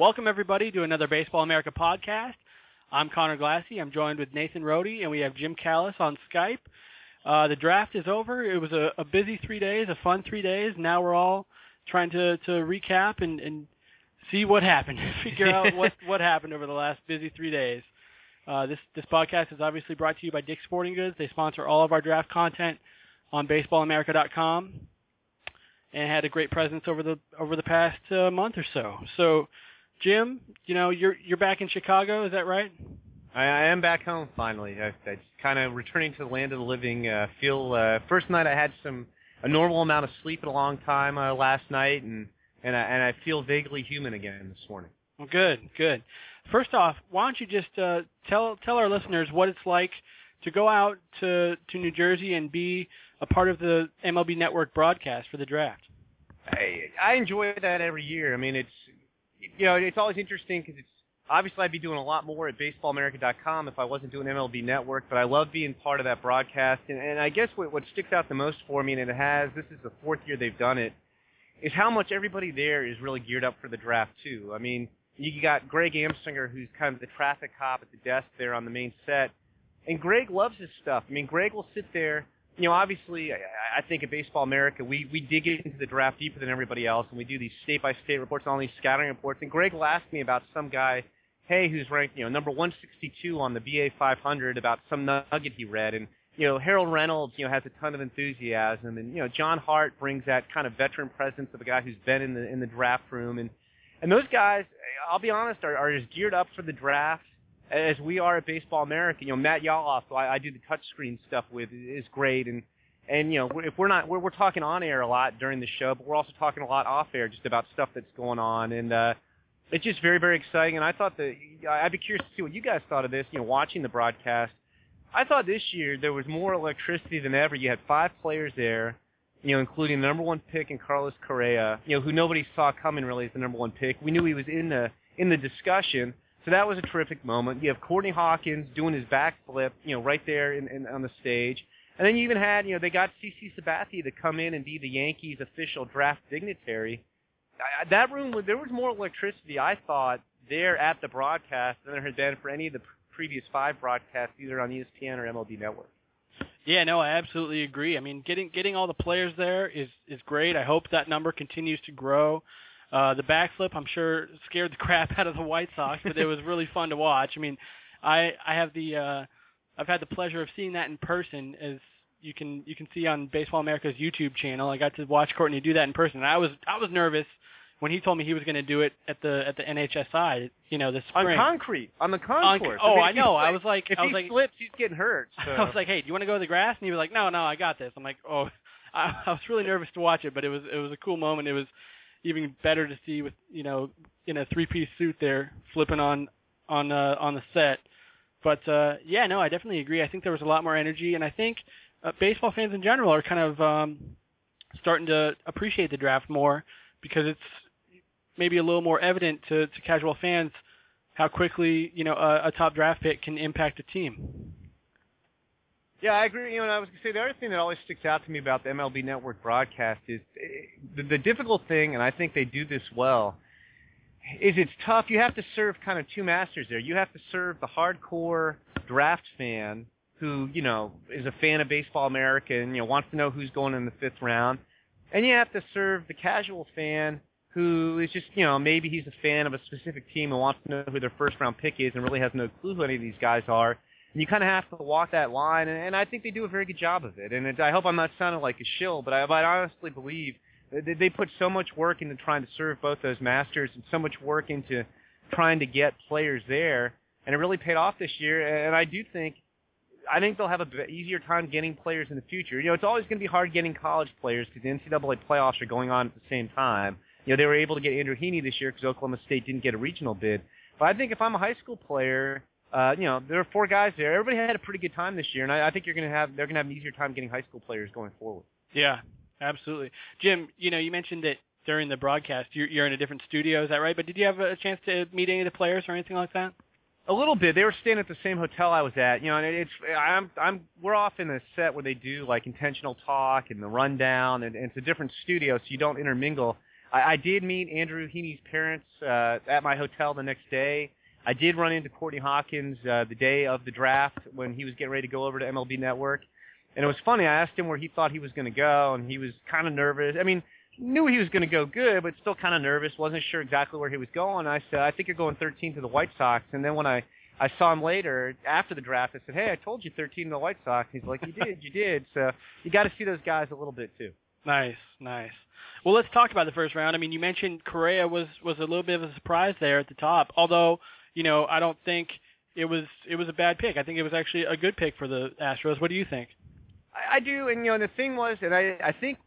Welcome, everybody, to another Baseball America podcast. I'm Conor Glassey. I'm joined with Nathan Rode, and we have Jim Callis on Skype. Uh, the draft is over. It was a, a busy three days, a fun three days. Now we're all trying to, to recap and, and see what happened, figure out what, what happened over the last busy three days. Uh, this this podcast is obviously brought to you by Dick's Sporting Goods. They sponsor all of our draft content on BaseballAmerica.com, and had a great presence over the over the past uh, month or so. So, Jim, you know you're you're back in Chicago, is that right? I, I am back home finally. I, I kind of returning to the land of the living. Uh, feel uh, first night I had some a normal amount of sleep in a long time uh, last night, and and I, and I feel vaguely human again this morning. Well, good, good. First off, why don't you just uh, tell tell our listeners what it's like to go out to to New Jersey and be a part of the MLB Network broadcast for the draft? I I enjoy that every year. I mean, it's you know it's always interesting because it's obviously I'd be doing a lot more at BaseballAmerica.com if I wasn't doing MLB Network, but I love being part of that broadcast. And, and I guess what what sticks out the most for me, and it has this is the fourth year they've done it, is how much everybody there is really geared up for the draft too. I mean, you got Greg Amsinger, who's kind of the traffic cop at the desk there on the main set, and Greg loves his stuff. I mean, Greg will sit there. You know, obviously, I, I think at Baseball America, we we dig into the draft deeper than everybody else, and we do these state by state reports and all these scouting reports. And Greg will ask me about some guy, hey, who's ranked you know number 162 on the BA 500 about some nugget he read, and you know Harold Reynolds, you know, has a ton of enthusiasm, and you know John Hart brings that kind of veteran presence of a guy who's been in the in the draft room, and and those guys, I'll be honest, are, are as geared up for the draft as we are at Baseball America. You know, Matt Yallof, who I, I do the touchscreen stuff with, is great, and and you know, if we're not, we're, we're talking on air a lot during the show, but we're also talking a lot off air just about stuff that's going on, and uh, it's just very, very exciting. And I thought that I'd be curious to see what you guys thought of this. You know, watching the broadcast, I thought this year there was more electricity than ever. You had five players there, you know, including the number one pick in Carlos Correa, you know, who nobody saw coming really as the number one pick. We knew he was in the in the discussion. So that was a terrific moment. You have Courtney Hawkins doing his backflip, you know, right there in, in, on the stage. And then you even had, you know, they got CC Sabathia to come in and be the Yankees' official draft dignitary. I, that room, there was more electricity, I thought, there at the broadcast than there had been for any of the previous five broadcasts, either on ESPN or MLB Network. Yeah, no, I absolutely agree. I mean, getting getting all the players there is is great. I hope that number continues to grow. Uh, the backflip, I'm sure, scared the crap out of the White Sox, but it was really fun to watch. I mean, I I have the uh, I've had the pleasure of seeing that in person, as you can you can see on Baseball America's YouTube channel. I got to watch Courtney do that in person. And I was I was nervous when he told me he was going to do it at the at the NHSI, you know, this spring. On concrete, on the concourse. On, oh, I, mean, I know. I was like, if I was he like, slips, he's getting hurt. So. I was like, hey, do you want to go to the grass? And he was like, no, no, I got this. I'm like, oh, I, I was really nervous to watch it, but it was it was a cool moment. It was even better to see with you know in a three piece suit there flipping on on uh, on the set. But uh, yeah, no, I definitely agree. I think there was a lot more energy, and I think uh, baseball fans in general are kind of um, starting to appreciate the draft more because it's maybe a little more evident to, to casual fans how quickly you know a, a top draft pick can impact a team. Yeah, I agree. You know, I was going to say the other thing that always sticks out to me about the MLB Network broadcast is eh, the, the difficult thing, and I think they do this well, is it's tough. You have to serve kind of two masters there. You have to serve the hardcore draft fan who you know is a fan of Baseball America and you know wants to know who's going in the fifth round, and you have to serve the casual fan who is just, you know, maybe he's a fan of a specific team and wants to know who their first round pick is and really has no clue who any of these guys are. You kind of have to walk that line, and, and I think they do a very good job of it. And it, I hope I'm not sounding like a shill, but I, but I honestly believe they, they put so much work into trying to serve both those masters and so much work into trying to get players there, and it really paid off this year. And I do think I think they'll have a easier time getting players in the future. You know, it's always going to be hard getting college players because the NCAA playoffs are going on at the same time. You know, they were able to get Andrew Heaney this year because Oklahoma State didn't get a regional bid. But I think if I'm a high school player, uh, you know, there are four guys there. Everybody had a pretty good time this year, and I, I think you're going to have they're going to have an easier time getting high school players going forward. Yeah, absolutely. Jim, you know, you mentioned that during the broadcast you're, you're in a different studio. Is that right? But did you have a chance to meet any of the players or anything like that? A little bit. They were staying at the same hotel I was at. You know, and it's I'm I'm we're off in a set where they do like intentional talk and the rundown, and, and it's a different studio, so you don't intermingle. I, I did meet Andrew Heaney's parents uh, at my hotel the next day. I did run into Courtney Hawkins uh, the day of the draft when he was getting ready to go over to MLB Network. And it was funny. I asked him where he thought he was going to go, and he was kind of nervous. I mean, knew he was going to go good, but still kind of nervous. wasn't sure exactly where he was going. I said, I think you're going 13 to the White Sox. And then when I I saw him later after the draft, I said, Hey, I told you 13 to the White Sox. He's like, You did, you did. So you got to see those guys a little bit too. Nice, nice. Well, let's talk about the first round. I mean, you mentioned Correa was was a little bit of a surprise there at the top, although you know I don't think it was it was a bad pick. I think it was actually a good pick for the Astros. What do you think? I, I do, and you know, the thing was, and I I think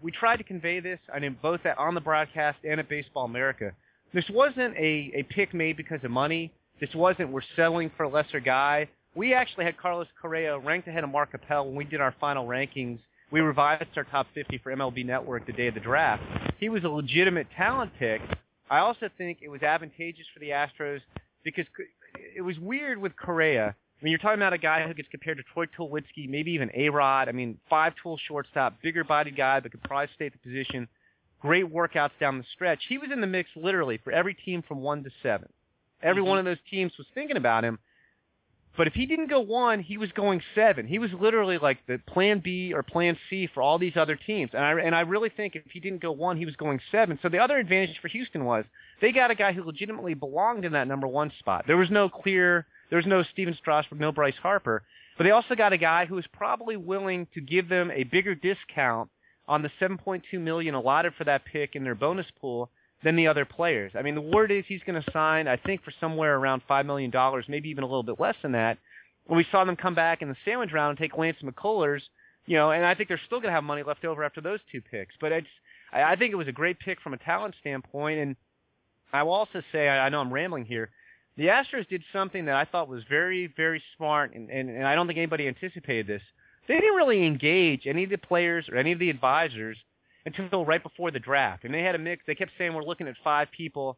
we tried to convey this, I mean, both at, on the broadcast and at Baseball America. This wasn't a a pick made because of money. This wasn't we're selling for a lesser guy. We actually had Carlos Correa ranked ahead of Mark Appel when we did our final rankings. We revised our top 50 for MLB Network the day of the draft. He was a legitimate talent pick. I also think it was advantageous for the Astros because it was weird with Correa. I mean, you're talking about a guy who gets compared to Troy Tulowitzki, maybe even A-Rod. I mean, five-tool shortstop, bigger-bodied guy but could probably stay at the position. Great workouts down the stretch. He was in the mix literally for every team from one to seven. Every mm-hmm. one of those teams was thinking about him. But if he didn't go one, he was going seven. He was literally like the plan B or plan C for all these other teams. And I and I really think if he didn't go one, he was going seven. So the other advantage for Houston was they got a guy who legitimately belonged in that number one spot. There was no clear there was no Stephen Strasburg, no Bryce Harper. But they also got a guy who was probably willing to give them a bigger discount on the 7.2 million allotted for that pick in their bonus pool than the other players. I mean, the word is he's going to sign, I think, for somewhere around $5 million, maybe even a little bit less than that. When we saw them come back in the sandwich round and take Lance McCullers, you know, and I think they're still going to have money left over after those two picks. But it's, I, I think it was a great pick from a talent standpoint. And I will also say, I, I know I'm rambling here, the Astros did something that I thought was very, very smart, and, and, and I don't think anybody anticipated this. They didn't really engage any of the players or any of the advisors until right before the draft. And they had a mix. They kept saying we're looking at five people.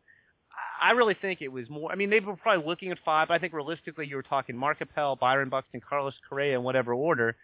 I really think it was more. I mean, they were probably looking at five. But I think realistically, you were talking Mark Appel, Byron Buxton, Carlos Correa, in whatever order.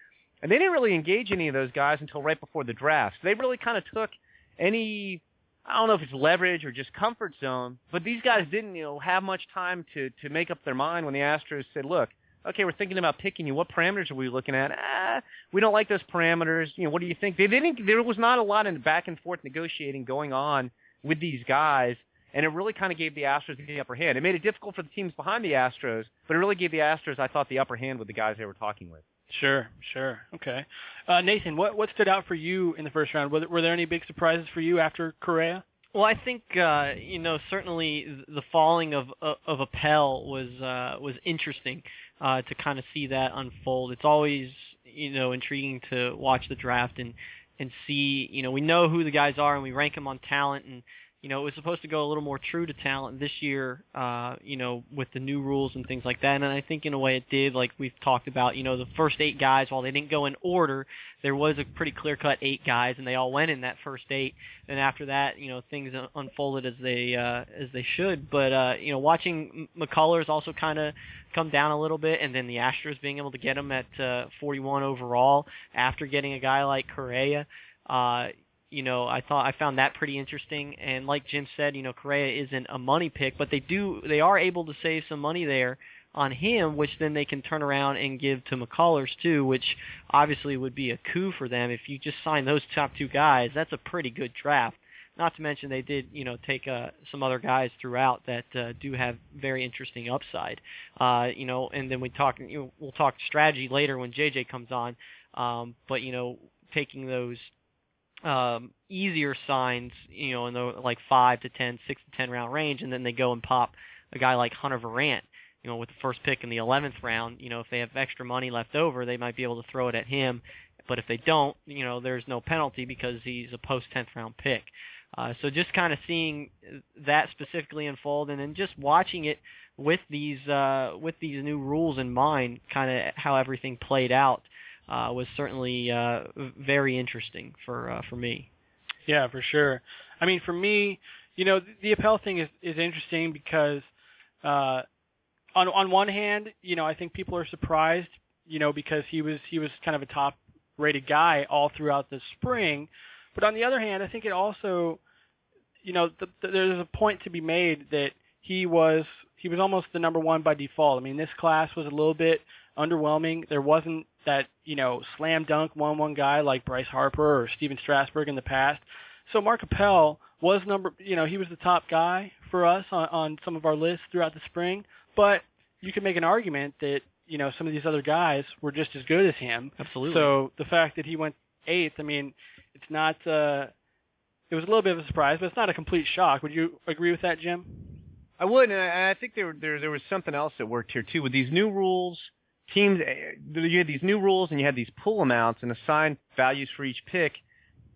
And they didn't really engage any of those guys until right before the draft. So they really kind of took any I don't know if it's leverage or just comfort zone, but these guys didn't, you know, have much time to to make up their mind when the Astros said, "Look, okay, we're thinking about picking you. What parameters are we looking at? Ah, we don't like those parameters. You know, what do you think? They didn't. There was not a lot of back and forth negotiating going on with these guys, and it really kind of gave the Astros the upper hand. It made it difficult for the teams behind the Astros, but it really gave the Astros, I thought, the upper hand with the guys they were talking with. Sure, sure. Okay. Uh, Nathan, what what stood out for you in the first round? Were there, were there any big surprises for you after Correa? Well, I think uh, you know certainly the falling of of Appel was uh, was interesting uh, to kind of see that unfold. It's always you know intriguing to watch the draft and and see you know we know who the guys are and we rank them on talent and you know, it was supposed to go a little more true to talent this year, uh, you know, with the new rules and things like that. And I think in a way it did, like we've talked about, you know, the first eight guys, while they didn't go in order, there was a pretty clear cut eight guys and they all went in that first eight. And after that, you know, things unfolded as they, uh, as they should. But, uh, you know, watching McCullers also kind of come down a little bit and then the Astros being able to get him at, uh, 41 overall after getting a guy like Correa, uh, you know, I thought I found that pretty interesting. And like Jim said, you know, Correa isn't a money pick, but they do they are able to save some money there on him, which then they can turn around and give to McCullers too, which obviously would be a coup for them if you just sign those top two guys. That's a pretty good draft. Not to mention they did, you know, take uh, some other guys throughout that uh, do have very interesting upside. Uh, you know, and then we talk, you know, we'll talk strategy later when JJ comes on. Um, but you know, taking those um, easier signs, you know, in the like five to ten, six to ten round range, and then they go and pop a guy like Hunter Virant, you know, with the first pick in the eleventh round. You know, if they have extra money left over, they might be able to throw it at him. But if they don't, you know, there's no penalty because he's a post tenth round pick. Uh, so just kind of seeing that specifically unfold, and then just watching it with these uh, with these new rules in mind, kind of how everything played out uh, was certainly uh, very interesting for uh, for me. Yeah, for sure. I mean, for me, you know, the, the Appel thing is is interesting because uh, on on one hand, you know, I think people are surprised, you know, because he was he was kind of a top rated guy all throughout the spring, but on the other hand, I think it also you know, the, the, there's a point to be made that he was he was almost the number one by default. I mean, this class was a little bit underwhelming. There wasn't that you know slam dunk one one guy like Bryce Harper or Stephen Strasburg in the past. So Mark Appel was number you know he was the top guy for us on, on some of our lists throughout the spring. But you could make an argument that you know some of these other guys were just as good as him. Absolutely. So the fact that he went eighth, I mean, it's not. uh It was a little bit of a surprise, but it's not a complete shock. Would you agree with that, Jim? I would, and I, I think there there there was something else that worked here too with these new rules. Teams, eh, you had these new rules, and you had these pool amounts and assigned values for each pick.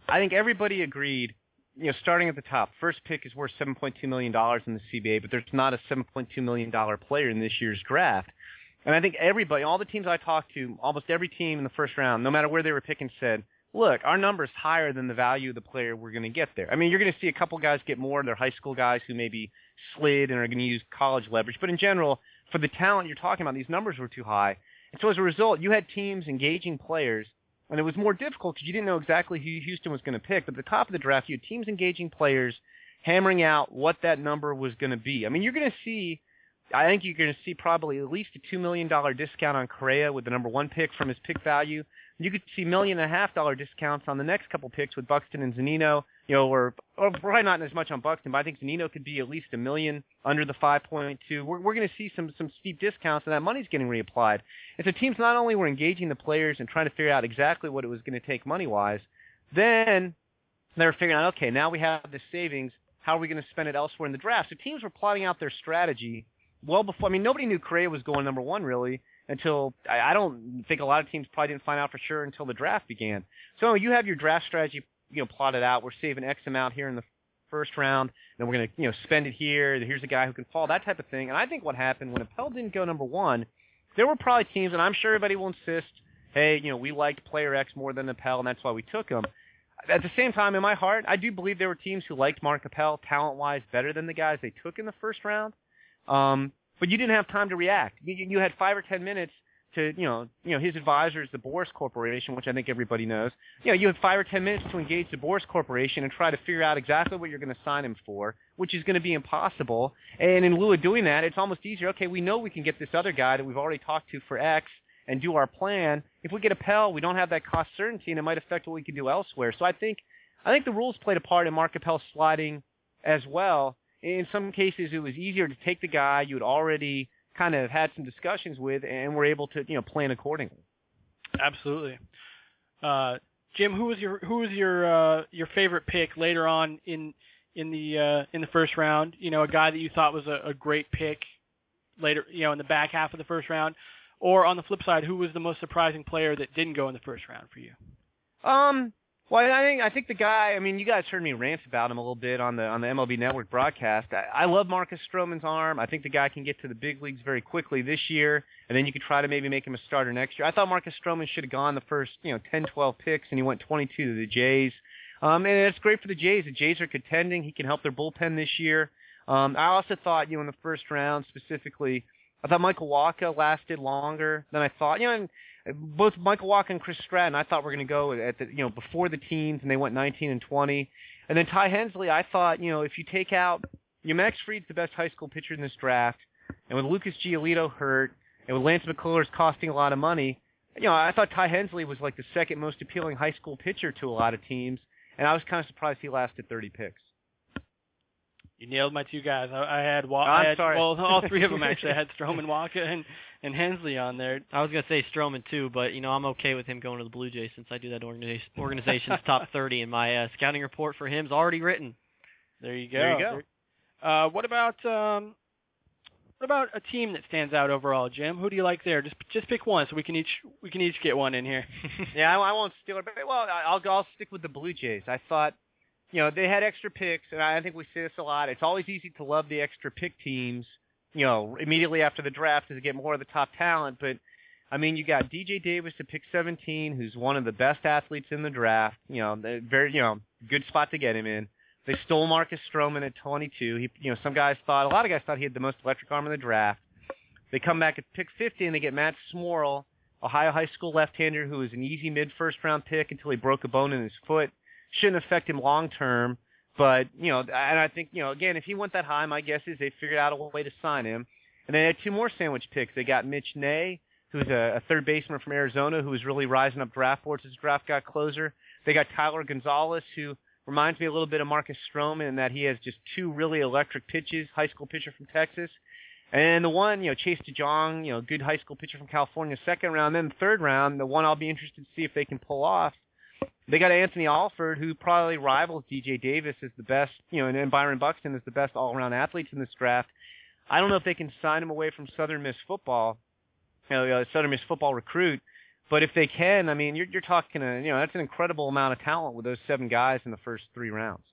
I think everybody agreed. You know, starting at the top, first pick is worth 7.2 million dollars in the CBA, but there's not a 7.2 million dollar player in this year's draft. And I think everybody, all the teams I talked to, almost every team in the first round, no matter where they were picking, said, look, our number's higher than the value of the player we're going to get there. I mean, you're going to see a couple guys get more. They're high school guys who maybe slid and are going to use college leverage. But in general, for the talent you're talking about, these numbers were too high. And so as a result, you had teams engaging players, and it was more difficult because you didn't know exactly who Houston was going to pick. But at the top of the draft, you had teams engaging players, hammering out what that number was going to be. I mean, you're going to see I think you're going to see probably at least a two million dollar discount on Correa with the number one pick from his pick value. You could see million and a half dollar discounts on the next couple picks with Buxton and Zunino, you know, or, or probably not as much on Buxton, but I think Zunino could be at least a million under the 5.2. We're, we're going to see some some steep discounts, and that money's getting reapplied. And so teams not only were engaging the players and trying to figure out exactly what it was going to take money wise, then they were figuring out, okay, now we have this savings. How are we going to spend it elsewhere in the draft? So teams were plotting out their strategy well before. I mean, nobody knew Correa was going number one really until I, I don't think a lot of teams probably didn't find out for sure until the draft began. So you have your draft strategy, you know, plotted out. We're saving X amount here in the first round, then we're going to you know spend it here. Here's a guy who can fall, that type of thing. And I think what happened when Appel didn't go number one, there were probably teams, and I'm sure everybody will insist, hey, you know, we liked player X more than Appel, and that's why we took him. At the same time, in my heart, I do believe there were teams who liked Mark Appel talent-wise better than the guys they took in the first round. Um, but you didn't have time to react. You, you had five or ten minutes to, you know, you know, his advisor is the Boras Corporation, which I think everybody knows. You know, you have five or ten minutes to engage the Boras Corporation and try to figure out exactly what you're going to sign him for, which is going to be impossible. And in lieu of doing that, it's almost easier. Okay, we know we can get this other guy that we've already talked to for X and do our plan. If we get Appel, we don't have that cost certainty, and it might affect what we can do elsewhere. So I think, I think the rules played a part in Mark Appel sliding as well in some cases it was easier to take the guy you had already kind of had some discussions with and were able to you know plan accordingly. Absolutely. Uh, Jim, who was your who was your uh, your favorite pick later on in in the uh, in the first round? You know, a guy that you thought was a, a great pick later, you know, in the back half of the first round, or on the flip side, who was the most surprising player that didn't go in the first round for you? Um, well, I think I think the guy. I mean, you guys heard me rant about him a little bit on the on the MLB Network broadcast. I, I love Marcus Stroman's arm. I think the guy can get to the big leagues very quickly this year, and then you could try to maybe make him a starter next year. I thought Marcus Stroman should have gone the first, you know, 10, 12 picks, and he went 22 to the Jays. Um, and it's great for the Jays. The Jays are contending. He can help their bullpen this year. Um, I also thought, you know, in the first round specifically, I thought Michael Wacha lasted longer than I thought. You know, and both Michael Wacha and Chris Stratton, I thought were going to go at the you know before the teens, and they went 19 and 20. And then Ty Hensley, I thought you know if you take out, you know, Max Fried's the best high school pitcher in this draft, and with Lucas Giolito hurt, and with Lance McCullers costing a lot of money, you know I thought Ty Hensley was like the second most appealing high school pitcher to a lot of teams, and I was kind of surprised he lasted 30 picks. You nailed my two guys. I, I had, Wa- I'm I had sorry. well, all three of them actually. I had Stroman, Wacha, and and Hensley on there. I was gonna say Stroman too, but you know I'm okay with him going to the Blue Jays since I do that organization, organization's top 30, and my uh, scouting report for him's already written. There you go. There you go. Uh, what about um, what about a team that stands out overall, Jim? Who do you like there? Just just pick one, so we can each we can each get one in here. yeah, I, I won't steal it, but well, I- I'll I'll stick with the Blue Jays. I thought, you know, they had extra picks, and I think we see this a lot. It's always easy to love the extra pick teams, you know, immediately after the draft to get more of the top talent. But I mean, you got DJ Davis to pick 17, who's one of the best athletes in the draft. You know, very, you know, good spot to get him in. They stole Marcus Stroman at 22. He, you know, some guys thought, a lot of guys thought he had the most electric arm in the draft. They come back at pick 50 and they get Matt Smoral, Ohio high school left-hander who was an easy mid-first round pick until he broke a bone in his foot. Shouldn't affect him long term, But you know, and I think you know, again, if he went that high, my guess is they figured out a way to sign him. And they had two more sandwich picks. They got Mitch Nay, who's a, a third baseman from Arizona, who was really rising up draft boards as draft got closer. They got Tyler Gonzales, who reminds me a little bit of Marcus Stroman in that he has just two really electric pitches. High school pitcher from Texas. And the one, you know, Chase DeJong, you know, good high school pitcher from California, second round. Then third round, the one I'll be interested to see if they can pull off. They got Anthony Alford, who probably rivals DJ Davis as the best, you know, and, and Byron Buxton is the best all-around athletes in this draft. I don't know if they can sign him away from Southern Miss football, you know, uh, Southern Miss football recruit. But if they can, I mean, you're you're talking, a, you know, that's an incredible amount of talent with those seven guys in the first three rounds.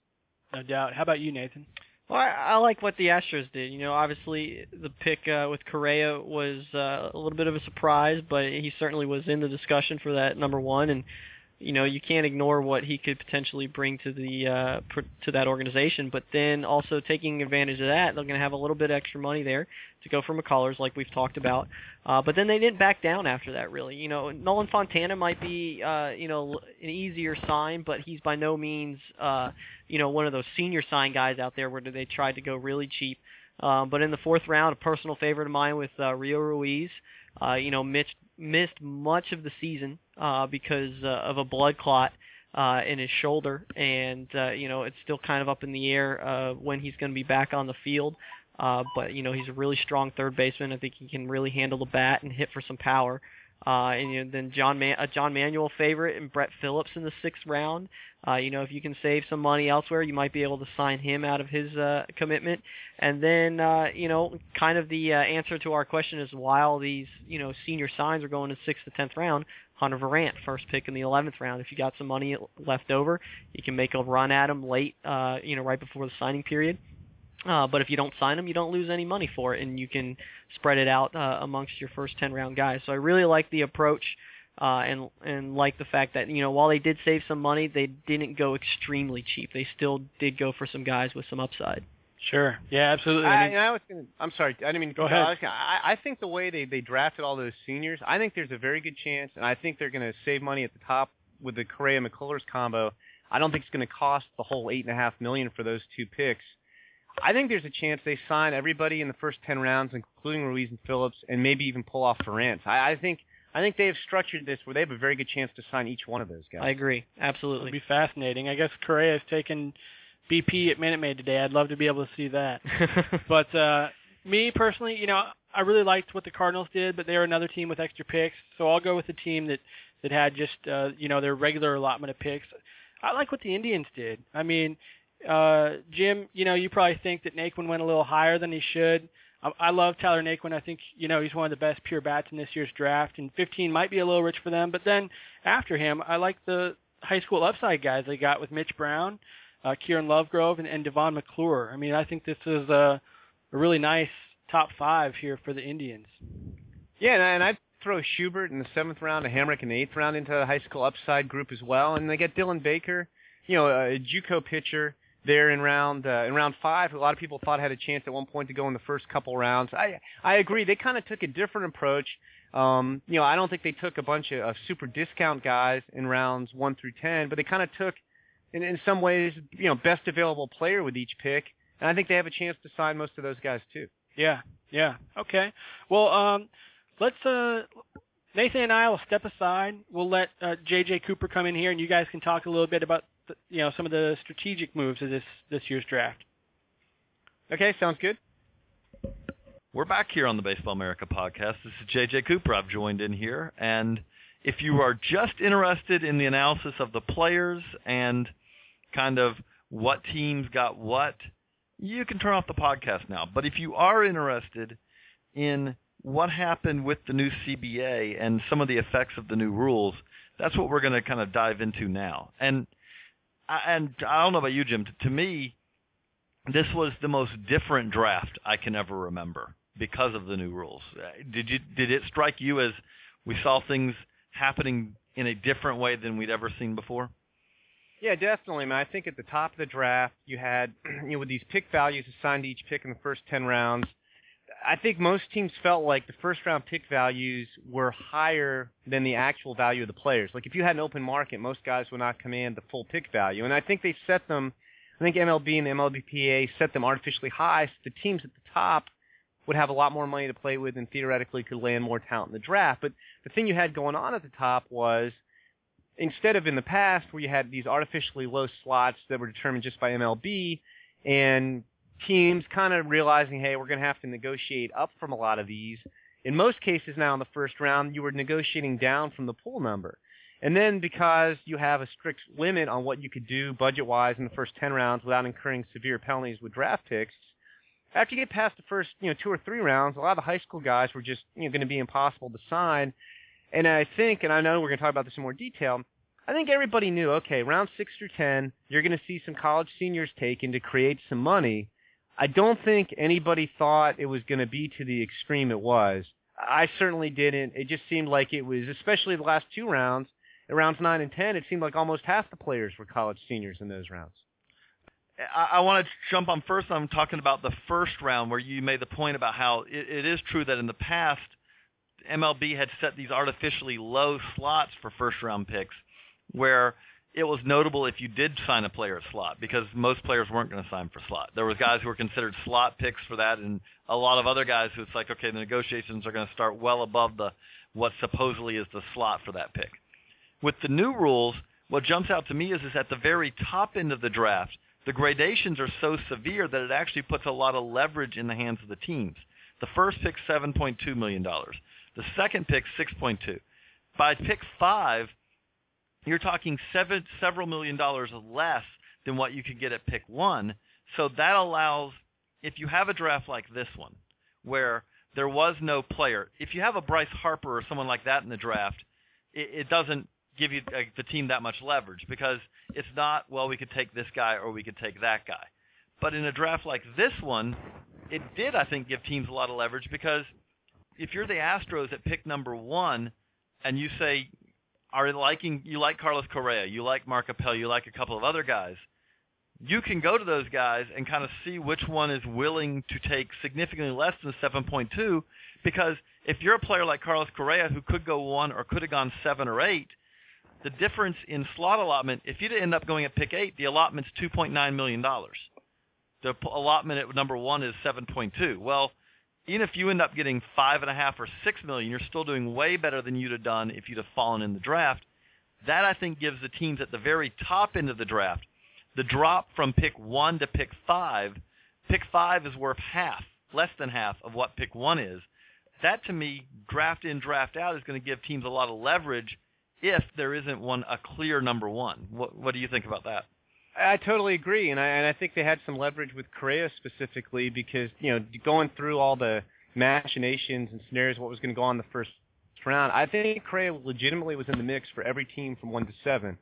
No doubt. How about you, Nathan? Well, I, I like what the Astros did. You know, obviously the pick uh, with Correa was uh, a little bit of a surprise, but he certainly was in the discussion for that number one, and you know you can't ignore what he could potentially bring to the uh, pr- to that organization. But then also taking advantage of that, they're going to have a little bit extra money there to go for McCullers, like we've talked about. Uh, but then they didn't back down after that, really. You know, Nolan Fontana might be uh, you know an easier sign, but he's by no means uh, you know one of those senior sign guys out there where they tried to go really cheap. Um, but in the fourth round, a personal favorite of mine with uh, Rio Ruiz. Uh, you know, Mitch missed much of the season uh, because uh, of a blood clot uh, in his shoulder, and uh, you know it's still kind of up in the air uh, when he's going to be back on the field. Uh, but you know he's a really strong third baseman. I think he can really handle the bat and hit for some power. Uh, and you know, then John Man- a John Manuel favorite and Brett Phillips in the sixth round. Uh, you know, if you can save some money elsewhere, you might be able to sign him out of his uh, commitment. And then, uh, you know, kind of the uh, answer to our question is while these, you know, senior signs are going in sixth to tenth round, Hunter Virant, first pick in the eleventh round. If you got some money left over, you can make a run at him late, uh, you know, right before the signing period. Uh, but if you don't sign them, you don't lose any money for it, and you can spread it out uh, amongst your first ten round guys. So I really like the approach, uh, and and like the fact that you know while they did save some money, they didn't go extremely cheap. They still did go for some guys with some upside. Sure. Yeah, absolutely. I, I mean, I was gonna, I'm sorry, I didn't mean to Go cut you ahead. off. I, I think the way they they drafted all those seniors, I think there's a very good chance, and I think they're going to save money at the top with the Correa McCullers combo. I don't think it's going to cost the whole eight and a half million for those two picks. I think there's a chance they sign everybody in the first ten rounds, including Ruiz and Phillips, and maybe even pull off Virant. I, I think I think they have structured this where they have a very good chance to sign each one of those guys. I agree, absolutely. it'll be fascinating. I guess Correa has taken BP at Minute Maid today. I'd love to be able to see that. But uh, me personally, you know, I really liked what the Cardinals did, but they're another team with extra picks, so I'll go with the team that that had just uh, you know their regular allotment of picks. I like what the Indians did. I mean, uh, Jim, you know, you probably think that Naquin went a little higher than he should. I, I love Tyler Naquin. I think you know he's one of the best pure bats in this year's draft, and 15 might be a little rich for them. But then after him, I like the high school upside guys they got with Mitch Brown, uh, Kieran Lovegrove, and, and D'vone McClure. I mean, I think this is a, a really nice top five here for the Indians. Yeah, and, I'd throw Schubert in the seventh round, a Hamrick in the eighth round into the high school upside group as well. And they get Dylan Baker, you know, a JUCO pitcher there in round uh, in round five. A lot of people thought had a chance at one point to go in the first couple rounds. I I agree. They kind of took a different approach. Um, you know, I don't think they took a bunch of, of super discount guys in rounds one through ten, but they kind of took, in, in some ways, you know, best available player with each pick. And I think they have a chance to sign most of those guys too. Yeah, yeah. Okay. Well, um, let's uh, Nathan and I will step aside. We'll let uh, JJ Cooper come in here, and you guys can talk a little bit about the, you know some of the strategic moves of this this year's draft. Okay, sounds good. We're back here on the Baseball America podcast. This is JJ Cooper. I've joined in here. And if you are just interested in the analysis of the players and kind of what teams got what, you can turn off the podcast now. But if you are interested in what happened with the new CBA and some of the effects of the new rules, that's what we're going to kind of dive into now. And I- and I don't know about you, Jim. To, me, this was the most different draft I can ever remember because of the new rules. Uh, Did you did it strike you as we saw things happening in a different way than we'd ever seen before? Yeah, definitely, man. I think at the top of the draft, you had, you know, with these pick values assigned to each pick in the first 10 rounds, I think most teams felt like the first round pick values were higher than the actual value of the players. Like if you had an open market, most guys would not command the full pick value. And I think they set them I think MLB and MLBPA set them artificially high, so the teams at the top would have a lot more money to play with and theoretically could land more talent in the draft. But the thing you had going on at the top was instead of in the past where you had these artificially low slots that were determined just by MLB and teams kind of realizing, hey, we're going to have to negotiate up from a lot of these. In most cases now in the first round, you were negotiating down from the pool number. And then because you have a strict limit on what you could do budget-wise in the first 10 rounds without incurring severe penalties with draft picks, after you get past the first, you know, two or three rounds, a lot of the high school guys were just, you know, going to be impossible to sign. And I think, and I know we're going to talk about this in more detail, I think everybody knew, okay, round 6 through 10, you're going to see some college seniors taken to create some money. I don't think anybody thought it was going to be to the extreme it was. I certainly didn't. It just seemed like it was, especially the last two rounds, rounds 9 and 10, it seemed like almost half the players were college seniors in those rounds. I, I want to jump on first. I'm talking about the first round where you made the point about how it, it is true that in the past MLB had set these artificially low slots for first round picks, where it was notable if you did sign a player at slot because most players weren't going to sign for slot. There was guys who were considered slot picks for that, and a lot of other guys who it's like, okay, the negotiations are going to start well above the what supposedly is the slot for that pick. With the new rules, what jumps out to me is is at the very top end of the draft, the gradations are so severe that it actually puts a lot of leverage in the hands of the teams. The first pick, $7.2 million. The second pick, 6.2. By pick five, you're talking seven, several million dollars less than what you could get at pick one. So that allows, if you have a draft like this one, where there was no player, if you have a Bryce Harper or someone like that in the draft, it, it doesn't give you uh, the team that much leverage because it's not well we could take this guy or we could take that guy. But in a draft like this one, it did I think give teams a lot of leverage because if you're the Astros at pick number one and you say are liking you like Carlos Correa, you like Mark Appel, you like a couple of other guys, you can go to those guys and kind of see which one is willing to take significantly less than 7.2 because if you're a player like Carlos Correa who could go one or could have gone seven or eight, the difference in slot allotment, if you didn't end up going at pick eight, the allotment's $2.9 million. The allotment at number one is 7.2. Well, even if you end up getting five and a half or six million, you're still doing way better than you'd have done if you'd have fallen in the draft. That I think gives the teams at the very top end of the draft the drop from pick one to pick five. Pick five is worth half, less than half of what pick one is. That to me, draft in, draft out, is going to give teams a lot of leverage if there isn't one a clear number one. What what do you think about that? I totally agree, and I and I think they had some leverage with Correa specifically because you know going through all the machinations and scenarios what was going to go on the first round. I think Correa legitimately was in the mix for every team from one to seven,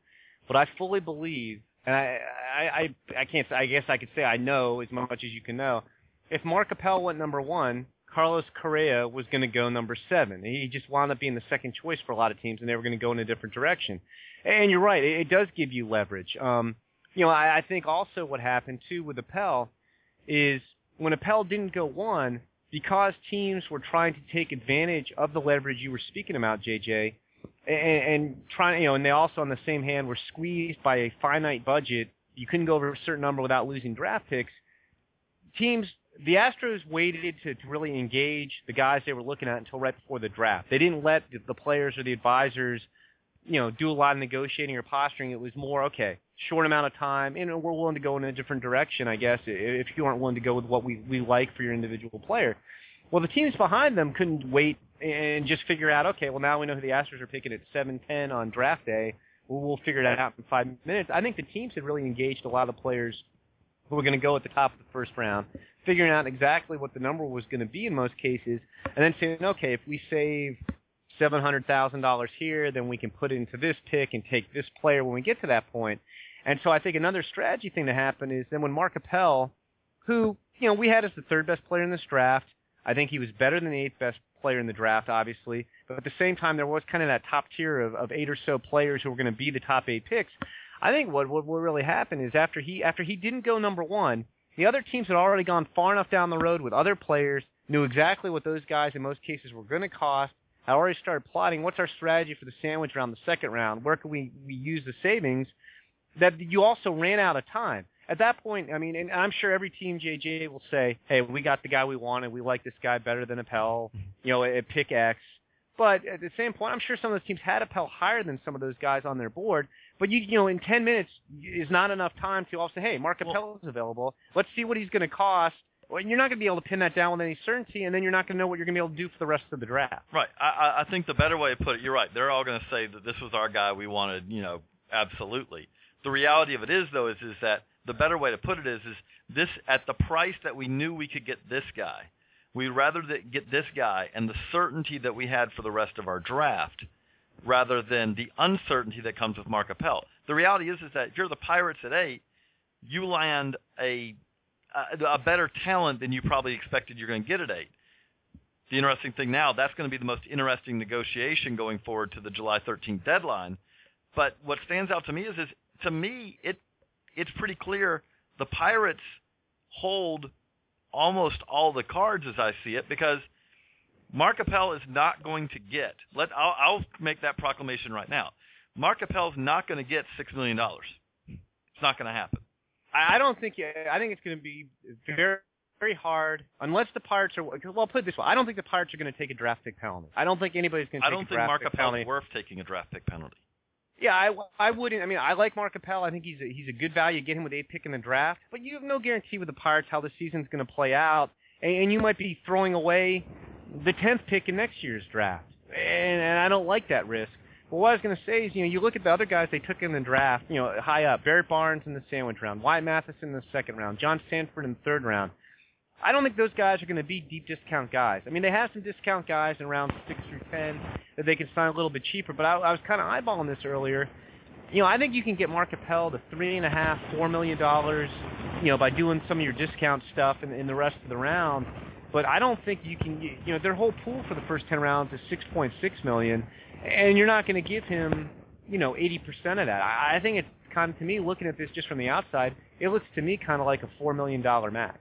but I fully believe, and I I I, I can't I guess I could say I know as much as you can know. If Mark Appel went number one, Carlos Correa was going to go number seven. He just wound up being the second choice for a lot of teams, and they were going to go in a different direction. And you're right; it, it does give you leverage. Um, you know, I, I think also what happened too with Appel is when Appel didn't go one, because teams were trying to take advantage of the leverage you were speaking about, JJ, and, and trying, you know, and they also on the same hand were squeezed by a finite budget. You couldn't go over a certain number without losing draft picks. Teams the Astros waited to, to really engage the guys they were looking at until right before the draft. They didn't let the, the players or the advisors, you know, do a lot of negotiating or posturing. It was more okay, short amount of time, and we're willing to go in a different direction, I guess, if you aren't willing to go with what we we like for your individual player. Well, the teams behind them couldn't wait and just figure out, okay, well now we know who the Astros are picking at 7-10 on draft day. Well, we'll figure that out in five minutes. I think the teams had really engaged a lot of the players who were going to go at the top of the first round figuring out exactly what the number was going to be in most cases, and then saying, okay, if we save seven hundred thousand dollars here, then we can put it into this pick and take this player when we get to that point. And so I think another strategy thing to happen is then when Mark Appel, who you know we had as the third best player in this draft, I think he was better than the eighth best player in the draft, obviously. But at the same time, there was kind of that top tier of, of eight or so players who were going to be the top eight picks. I think what what will really happen is after he after he didn't go number one, the other teams had already gone far enough down the road with other players, knew exactly what those guys in most cases were going to cost, had already started plotting what's our strategy for the sandwich round, the second round, where can we, we use the savings, that you also ran out of time. at that point, I mean, and I'm sure every team JJ will say, "Hey, we got the guy we wanted. We like this guy better than Appel, you know, at pick X." But at the same point, I'm sure some of those teams had Appel higher than some of those guys on their board. But you, you know, in 10 minutes is not enough time to also say, "Hey, Mark Appel is available. Let's see what he's going to cost." Well, you're not going to be able to pin that down with any certainty, and then you're not going to know what you're going to be able to do for the rest of the draft. Right. I, I think the better way to put it, you're right. They're all going to say that this was our guy we wanted. You know, absolutely. The reality of it is, though, is is that the better way to put it is is this at the price that we knew we could get this guy. We'd rather get this guy and the certainty that we had for the rest of our draft, rather than the uncertainty that comes with Mark Appel. The reality is is that if you're the Pirates at eight, you land a a, a better talent than you probably expected you're going to get at eight. The interesting thing now, that's going to be the most interesting negotiation going forward to the July 13th deadline. But what stands out to me is, is to me, it it's pretty clear the Pirates hold almost all the cards as I see it because Mark Appel is not going to get. Let I'll, I'll make that proclamation right now. Mark Appel is not going to get six million dollars. It's not going to happen. I don't think. I think it's going to be very very hard unless the Pirates are. Well, put it this way: I don't think the Pirates are going to take a draft pick penalty. I don't think anybody's going to. I don't think Mark Appel is worth taking a draft pick penalty. Yeah, I, I wouldn't. I mean, I like Mark Appel. I think he's a, he's a good value. Get him with eight pick in the draft, but you have no guarantee with the Pirates how the season's going to play out, and, and you might be throwing away the tenth pick in next year's draft, and, and I don't like that risk. But what I was going to say is, you know, you look at the other guys they took in the draft, you know, high up, Barrett Barnes in the sandwich round, Wyatt Mathisen in the second round, John Stanford in the third round. I don't think those guys are going to be deep discount guys. I mean, they have some discount guys in rounds six through ten that they can sign a little bit cheaper. But I, I was kind of eyeballing this earlier. You know, I think you can get Mark Appel to three and a half, four million dollars. You know, by doing some of your discount stuff in, in the rest of the round. But I don't think you can. You know, their whole pool for the first ten rounds is six point six million and you're not going to give him, you know, 80% of that. I, I think it's kind of to me looking at this just from the outside, it looks to me kind of like a four million dollar max.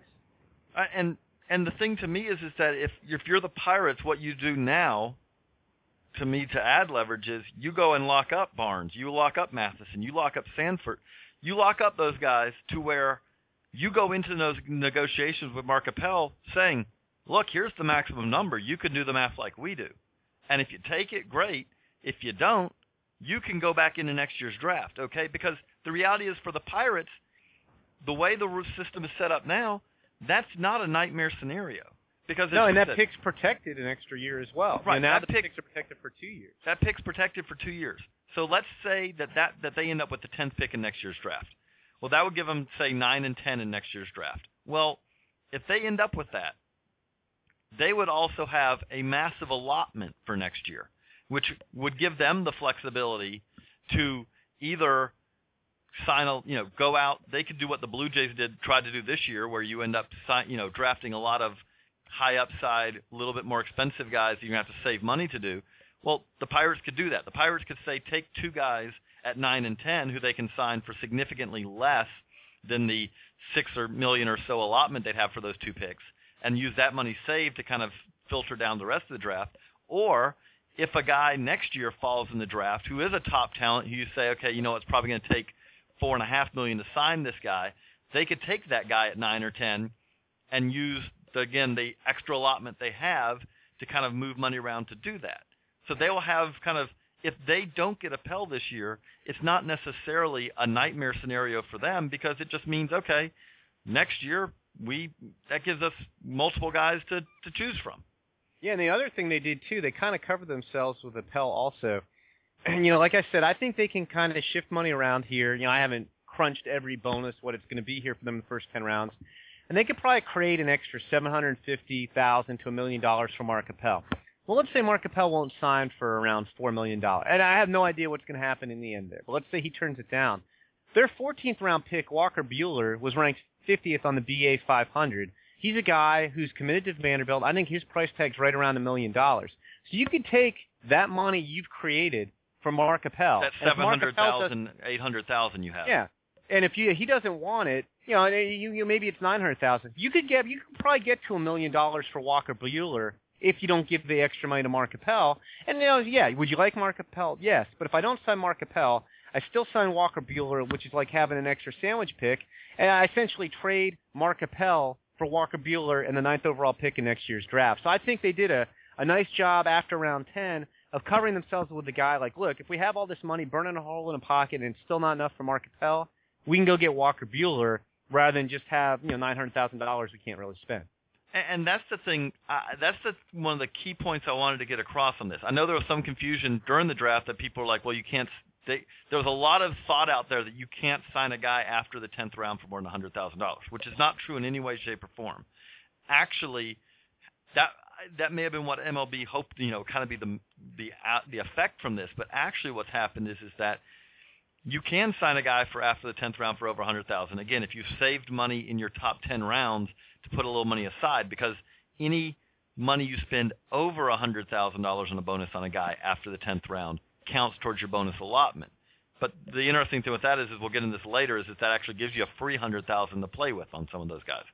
Uh, and and the thing to me is is that if if you're the Pirates, what you do now, to me, to add leverage is you go and lock up Barnes, you lock up Mathisen, you lock up Sanford, you lock up those guys to where you go into those negotiations with Mark Appel saying, look, here's the maximum number. You can do the math like we do. And if you take it, great. If you don't, you can go back into next year's draft, okay? Because the reality is for the Pirates, the way the system is set up now, that's not a nightmare scenario. Because no, and that pick's protected an extra year as well. Right. now the pick, picks are protected for two years. That pick's protected for two years. So let's say that, that, that they end up with the 10th pick in next year's draft. Well, that would give them, say, 9 and 10 in next year's draft. Well, if they end up with that, they would also have a massive allotment for next year, which would give them the flexibility to either sign a you know go out. They could do what the blue jays did try to do this year where you end up sign, you know drafting a lot of high upside a little bit more expensive guys that you have to save money to do. Well the pirates could do that. The pirates could say take two guys at 9 and 10 who they can sign for significantly less than the 6 or million or so allotment they'd have for those two picks and use that money saved to kind of filter down the rest of the draft. Or if a guy next year falls in the draft who is a top talent, who you say, okay, you know, it's probably going to take four and a half million to sign this guy, they could take that guy at nine or ten and use the, again the extra allotment they have to kind of move money around to do that. So they will have kind of if they don't get Appel this year, it's not necessarily a nightmare scenario for them because it just means okay, next year we that gives us multiple guys to to choose from. Yeah, and the other thing they did too, they kind of covered themselves with Appel also. And you know, like I said, I think they can kind of shift money around here. You know, I haven't crunched every bonus what it's going to be here for them in the first ten rounds, and they could probably create an extra seven hundred fifty thousand to a million dollars for Mark Appel. Well, let's say Mark Appel won't sign for around four million dollars, and I have no idea what's going to happen in the end there. But let's say he turns it down. Their 14th round pick, Walker Buehler, was ranked 50th on the BA 500. He's a guy who's committed to Vanderbilt. I think his price tag's right around a million dollars. So you could take that money you've created from Mark Appel. That's seven hundred thousand, eight hundred thousand you have. Yeah, and if you, he doesn't want it, you know, you, you maybe it's nine hundred thousand. You could get, you could probably get to a million dollars for Walker Buehler if you don't give the extra money to Mark Appel. And you know, yeah, would you like Mark Appel? Yes, but if I don't sign Mark Appel, I still sign Walker Buehler, which is like having an extra sandwich pick, and I essentially trade Mark Appel for Walker Buehler and the ninth overall pick in next year's draft. So I think they did a, a nice job after round 10 of covering themselves with the guy like, look, if we have all this money burning a hole in a pocket and it's still not enough for Mark Appel, we can go get Walker Buehler rather than just have, you know, $900,000 we can't really spend. And that's the thing. Uh, that's the one of the key points I wanted to get across on this. I know there was some confusion during the draft that people were like, "Well, you can't." They, there was a lot of thought out there that you can't sign a guy after the tenth round for more than hundred thousand dollars, which is not true in any way, shape, or form. Actually, that that may have been what MLB hoped, you know, kind of be the the uh, the effect from this. But actually, what's happened is is that you can sign a guy for after the tenth round for over a hundred thousand. Again, if you've saved money in your top ten rounds to put a little money aside because any money you spend over a hundred thousand dollars on a bonus on a guy after the tenth round counts towards your bonus allotment. But the interesting thing with that is, is we'll get into this later, is that that actually gives you a free hundred thousand to play with on some of those guys.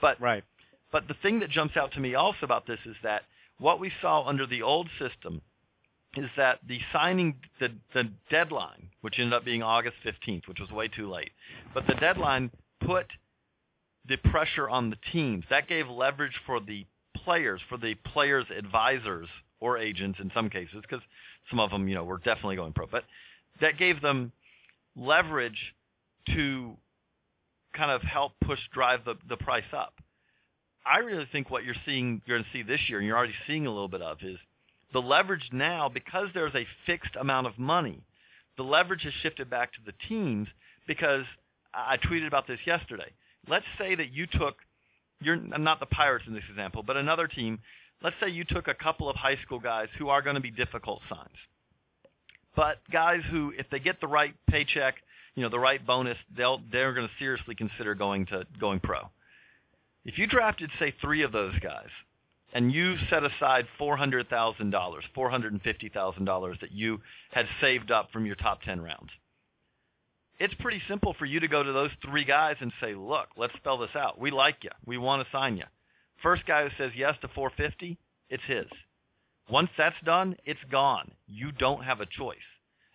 But right. But the thing that jumps out to me also about this is that what we saw under the old system is that the signing the the deadline, which ended up being August 15th, which was way too late, but the deadline put the pressure on the teams. That gave leverage for the players, for the players' advisors or agents in some cases, because some of them, you know, were definitely going pro. But that gave them leverage to kind of help push drive the, the price up. I really think what you're seeing, you're going to see this year, and you're already seeing a little bit of, is the leverage now because there's a fixed amount of money. The leverage has shifted back to the teams because I tweeted about this yesterday let's say that you took you're I'm not the Pirates in this example, but another team. Let's say you took a couple of high school guys who are going to be difficult signs, but guys who, if they get the right paycheck, you know, the right bonus, they'll they're going to seriously consider going to going pro. If you drafted say three of those guys, and you set aside four hundred thousand dollars, four hundred and fifty thousand dollars that you had saved up from your top ten rounds, it's pretty simple for you to go to those three guys and say, look, let's spell this out. We like you. We want to sign you. First guy who says yes to 450, it's his. Once that's done, it's gone. You don't have a choice.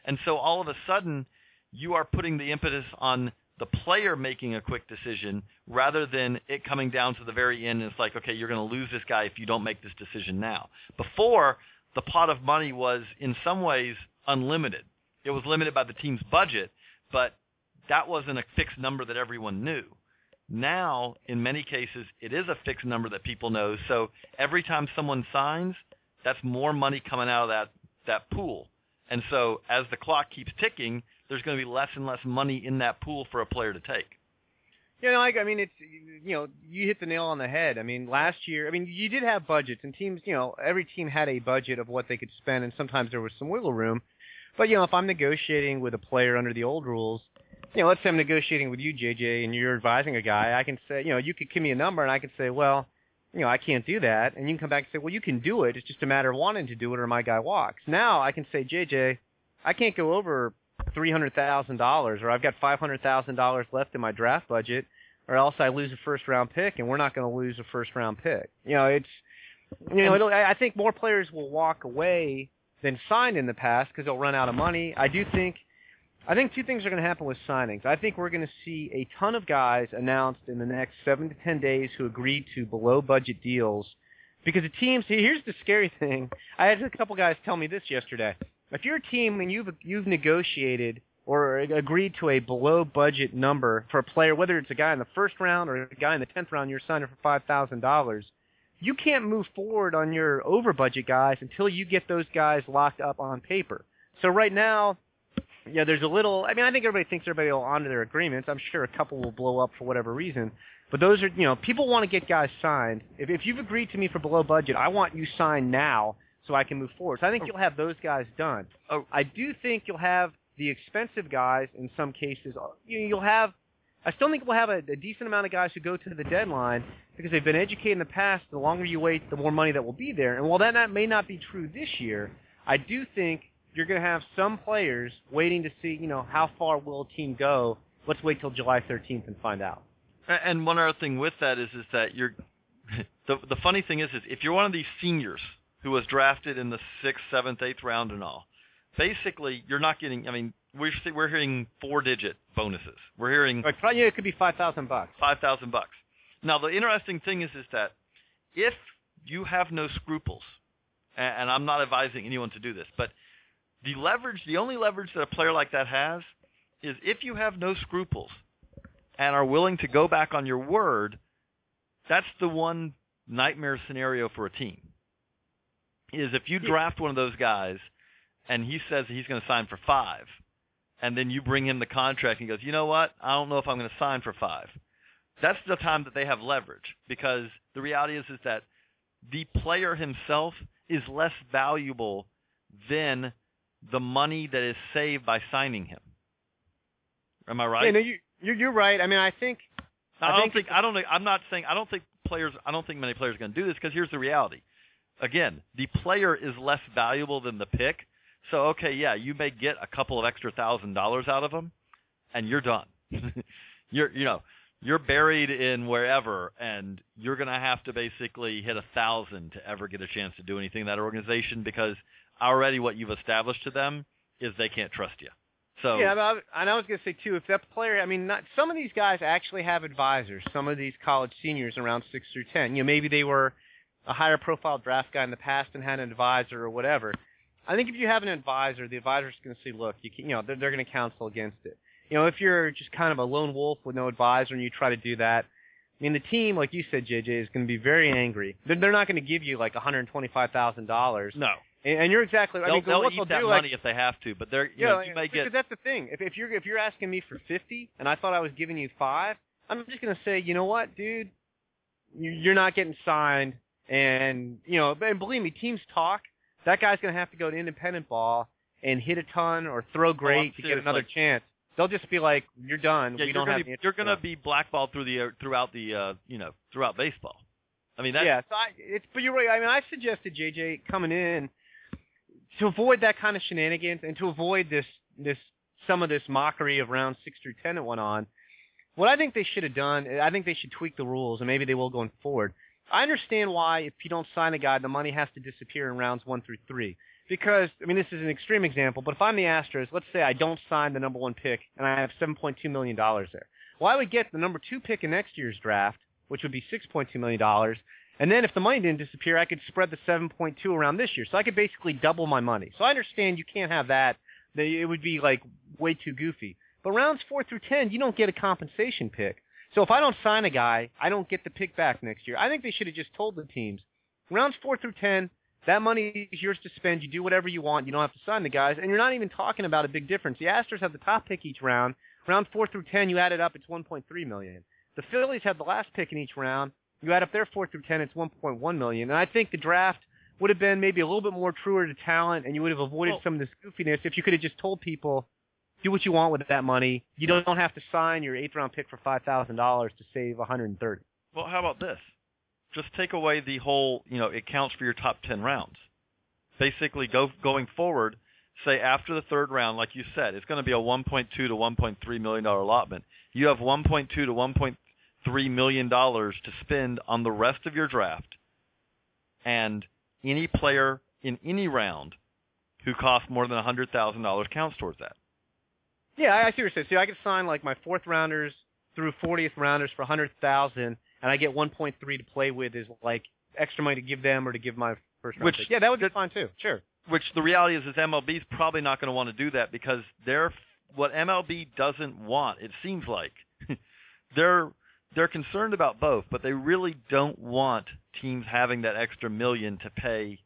And so all of a sudden, you are putting the impetus on the player making a quick decision rather than it coming down to the very end and it's like, okay, you're going to lose this guy if you don't make this decision now. Before, the pot of money was in some ways unlimited. It was limited by the team's budget, but that wasn't a fixed number that everyone knew. Now, in many cases, it is a fixed number that people know. So every time someone signs, that's more money coming out of that that pool. And so as the clock keeps ticking, there's going to be less and less money in that pool for a player to take. Yeah, no, I, I mean it's you know you hit the nail on the head. I mean last year, I mean you did have budgets and teams, you know, every team had a budget of what they could spend, and sometimes there was some wiggle room. But you know, if I'm negotiating with a player under the old rules, you know, let's say I'm negotiating with you, JJ, and you're advising a guy, I can say, you know, you could give me a number, and I can say, well, you know, I can't do that, and you can come back and say, well, you can do it. It's just a matter of wanting to do it, or my guy walks. Now I can say, JJ, I can't go over three hundred thousand dollars, or I've got five hundred thousand dollars left in my draft budget, or else I lose a first round pick, and we're not going to lose a first round pick. You know, it's you know, it'll, I think more players will walk away than sign in the past because they'll run out of money. I do think I think two things are going to happen with signings. I think we're going to see a ton of guys announced in the next seven to ten days who agreed to below budget deals because the teams. Here's the scary thing. I had a couple guys tell me this yesterday. If you're a team and you've you've negotiated or agreed to a below budget number for a player, whether it's a guy in the first round or a guy in the tenth round, you're signing for five thousand dollars you can't move forward on your over budget guys until you get those guys locked up on paper. So right now, yeah, there's a little. I mean, I think everybody thinks everybody will honor their agreements. I'm sure a couple will blow up for whatever reason. But those are, you know, people want to get guys signed. If if you've agreed to me for below budget, I want you signed now so I can move forward. So I think oh. you'll have those guys done. Oh. I do think you'll have the expensive guys in some cases. Uh, you know, you'll have I still think we'll have a, a decent amount of guys who go to the deadline because they've been educated in the past. The longer you wait, the more money that will be there. And while that not, may not be true this year, I do think you're going to have some players waiting to see, you know, how far will a team go. Let's wait till July 13th and find out. And one other thing with that is, is that you're the the funny thing is, is if you're one of these seniors who was drafted in the sixth, seventh, eighth round and all, basically you're not getting. I mean, we're we're hearing four digit bonuses. We're hearing Like, probably, yeah, it could be five thousand bucks. five thousand bucks. Now the interesting thing is is that if you have no scruples, and, and I'm not advising anyone to do this, but the leverage, the only leverage that a player like that has, is if you have no scruples and are willing to go back on your word. That's the one nightmare scenario for a team. Is if you draft one of those guys and he says he's going to sign for five, and then you bring him the contract and he goes, you know what? I don't know if I'm going to sign for five. That's the time that they have leverage because the reality is is that the player himself is less valuable than the money that is saved by signing him. Am I right? Yeah, no, you, you're, you're right. I mean, I think I, I don't think- think I don't. I'm not saying I don't think players. I don't think many players are going to do this because here's the reality. Again, the player is less valuable than the pick. So okay, yeah, you may get a couple of extra thousand dollars out of them, and you're done. you're you know you're buried in wherever, and you're to have to basically hit a thousand to ever get a chance to do anything in that organization because already what you've established to them is they can't trust you. So Yeah, but I, and I was to say too, if that player, I mean, not some of these guys actually have advisors. Some of these college seniors around six through ten, you know, maybe they were a higher profile draft guy in the past and had an advisor or whatever. I think if you have an advisor, the advisor's going to say, look, you can, you know, they're, they're going to counsel against it. You know, if you're just kind of a lone wolf with no advisor and you try to do that, I mean, the team, like you said, JJ, is going to be very angry. They're, they're not going to give you like $125,000. no, And, and you're exactly. I they'll, mean, they'll eat they'll that do, money like, if they have to, but they're you yeah, know, you may because get that's the thing. If, if you're if you're asking me for fifty, and I thought I was giving you five, I'm just gonna say, you know what, dude, you're not getting signed, and you know, and believe me, teams talk. That guy's gonna have to go to independent ball and hit a ton or throw great to get another like- chance. They'll just be like, "You're done. Yeah, we you're don't have be, you're gonna be blackballed through the uh, throughout the uh, you know throughout baseball. I mean that yeah, so I, it's but you're right. I mean, I suggested JJ coming in to avoid that kind of shenanigans and to avoid this this some of this mockery of round six through ten that went on. What I think they should have done, I think they should tweak the rules, and maybe they will going forward. I understand why if you don't sign a guy, the money has to disappear in rounds one through three. Because I mean, this is an extreme example, but if I'm the Astros, let's say I don't sign the number one pick and I have 7.2 million dollars there. Well, I would get the number two pick in next year's draft, which would be 6.2 million dollars, and then if the money didn't disappear, I could spread the 7.2 around this year. So I could basically double my money. So I understand you can't have that. It would be like way too goofy. But rounds 4 through 10, you don't get a compensation pick. So if I don't sign a guy, I don't get the pick back next year. I think they should have just told the teams, rounds 4 through 10, that money is yours to spend. You do whatever you want. You don't have to sign the guys. And you're not even talking about a big difference. The Astros have the top pick each round. Round 4 through 10, you add it up, it's 1.3 million. The Phillies have the last pick in each round. You add up their four through ten, it's 1.1 million. And I think the draft would have been maybe a little bit more truer to talent, and you would have avoided Well- some of this goofiness if you could have just told people, do what you want with that money. You don't have to sign your eighth round pick for five thousand dollars to save 130. Well, how about this? Just take away the whole, you know, it counts for your top 10 rounds. Basically, go going forward, say after the third round, like you said, it's going to be a 1.2 to 1.3 million dollar allotment. You have 1.2 to 1.3 million dollars to spend on the rest of your draft, and any player in any round who costs more than $100,000 counts towards that. Yeah, I I see what you're saying. See, I could sign like my fourth rounders through 40th rounders for 100,000, and I get 1.3 to play with is like extra money to give them or to give my first round Which- pick. Yeah, that would be fine too. Sure. which the reality is is MLB's probably not going to want to do that because they're what MLB doesn't want. It seems like they're they're concerned about both, but they really don't want teams having that extra million to pay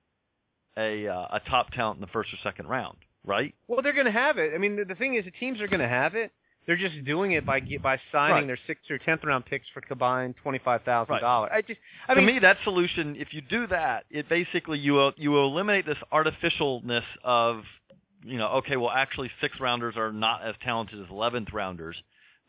a uh, a top talent in the first or second round, right? Well, they're going to have it. I mean, the, the thing is, the teams are going to have it. They're just doing it by by signing Right. their sixth or tenth round picks for combined twenty five thousand dollars. I just, I to mean, me, that solution, if you do that, it basically you you eliminate this artificialness of, you know, okay, well, actually, six rounders are not as talented as eleventh rounders,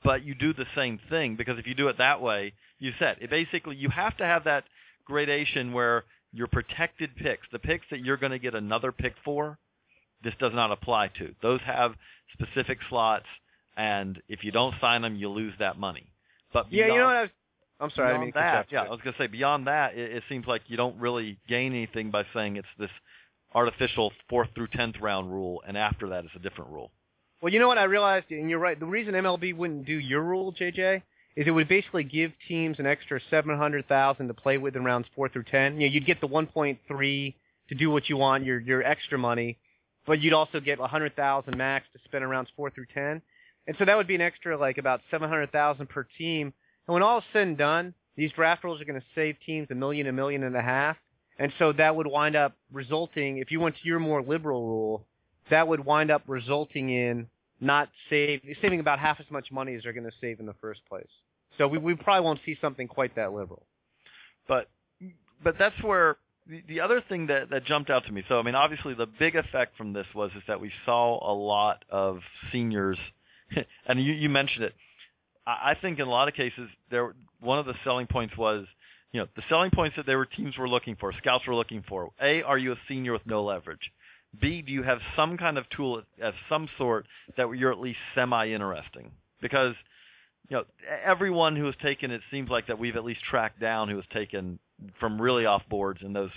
but you do the same thing because if you do it that way, you said it basically you have to have that gradation where your protected picks, the picks that you're going to get another pick for, this does not apply to. Those have specific slots, and if you don't sign them, you lose that money. But yeah, you know what? I was, I'm sorry, I didn't mean beyond to that, yeah, I was gonna say beyond that, it, it seems like you don't really gain anything by saying it's this artificial fourth through tenth round rule, and after that it's a different rule. Well, you know what I realized, and you're right. The reason MLB wouldn't do your rule, JJ, is it would basically give teams an extra seven hundred thousand to play with in rounds four through ten. You know, you'd get the one point three to do what you want, your your extra money, but you'd also get a hundred thousand max to spend in rounds four through ten. And so that would be an extra like about seven hundred thousand per team. And when all is said and done, these draft rules are going to save teams a million, a million and a half. And so that would wind up resulting, if you went to your more liberal rule, that would wind up resulting in not save, saving about half as much money as they're going to save in the first place. So we, we probably won't see something quite that liberal. But but that's where the, the other thing that, that jumped out to me. So I mean, obviously the big effect from this was is that we saw a lot of seniors, and you, you mentioned it. I, I think in a lot of cases there one of the selling points was you know the selling points that there were teams were looking for, scouts were looking for. A, are you a senior with no leverage? B, do you have some kind of tool of some sort that you're at least semi-interesting? Because you know everyone who has taken it seems like that we've at least tracked down who has taken from really off boards in those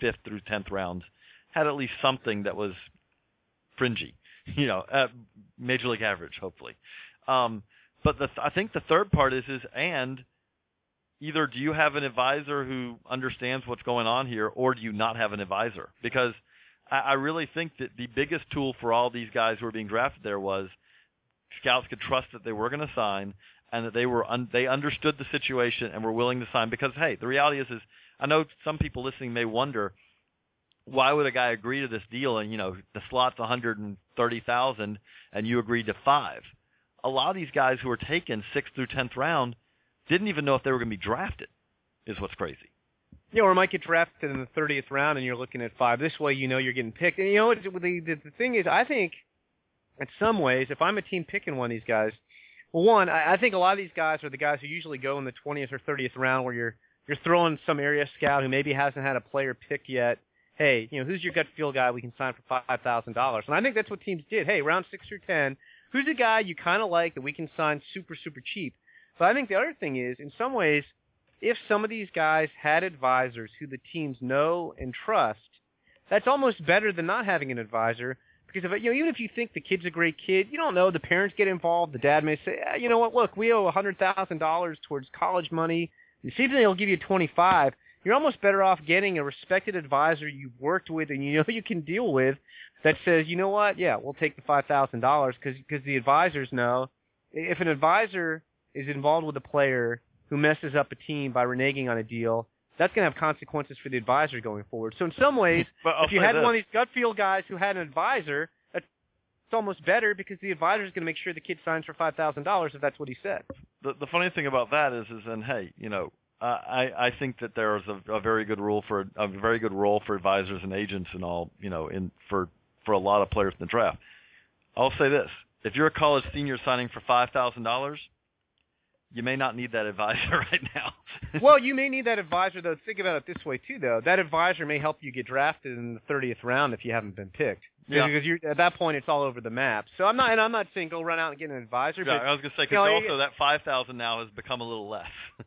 fifth through tenth rounds had at least something that was fringy, you know, uh, major league average, hopefully. Um, but the, I think the third part is is and either do you have an advisor who understands what's going on here, or do you not have an advisor? Because I, I really think that the biggest tool for all these guys who are being drafted there was scouts could trust that they were going to sign and that they were un- they understood the situation and were willing to sign. Because hey, the reality is is I know some people listening may wonder why would a guy agree to this deal and you know the slot's 130,000 and you agreed to 5 a lot of these guys who were taken 6th through 10th round didn't even know if they were going to be drafted is what's crazy Yeah, or might get drafted in the 30th round and you're looking at five. This way you know you're getting picked. And you know the, the, the thing is, I think in some ways, if I'm a team picking one of these guys, one, I, I think a lot of these guys are the guys who usually go in the 20th or 30th round where you're you're throwing some area scout who maybe hasn't had a player picked yet. Hey, you know, who's your gut feel guy we can sign for five thousand dollars? And I think that's what teams did. Hey, round six through ten, who's a guy you kind of like that we can sign super super cheap? But I think the other thing is, in some ways, if some of these guys had advisors who the teams know and trust, that's almost better than not having an advisor. Because if you know, even if you think the kid's a great kid, you don't know. The parents get involved. The dad may say, ah, you know what? Look, we owe a hundred thousand dollars towards college money. And see if they'll give you twenty five. You're almost better off getting a respected advisor you've worked with and you know you can deal with that says, you know what? Yeah, we'll take the five thousand dollars because because the advisors know if an advisor is involved with a player who messes up a team by reneging on a deal, that's going to have consequences for the advisor going forward. So in some ways, if you had this. one of these gut feel guys who had an advisor, that's it's almost better because the advisor is going to make sure the kid signs for five thousand dollars if that's what he said. the the funny thing about that is is then hey you know uh, I I think that there is a, a very good rule for a very good role for advisors and agents and all you know in for for a lot of players in the draft. I'll say this: if you're a college senior signing for five thousand dollars, you may not need that advisor right now. well, you may need that advisor though. Think about it this way too, though. That advisor may help you get drafted in the thirtieth round if you haven't been picked. Yeah. Because you're, at that point, it's all over the map. So I'm not, and I'm not saying go run out and get an advisor. yeah, but I was gonna say you because know, also that five thousand now has become a little less.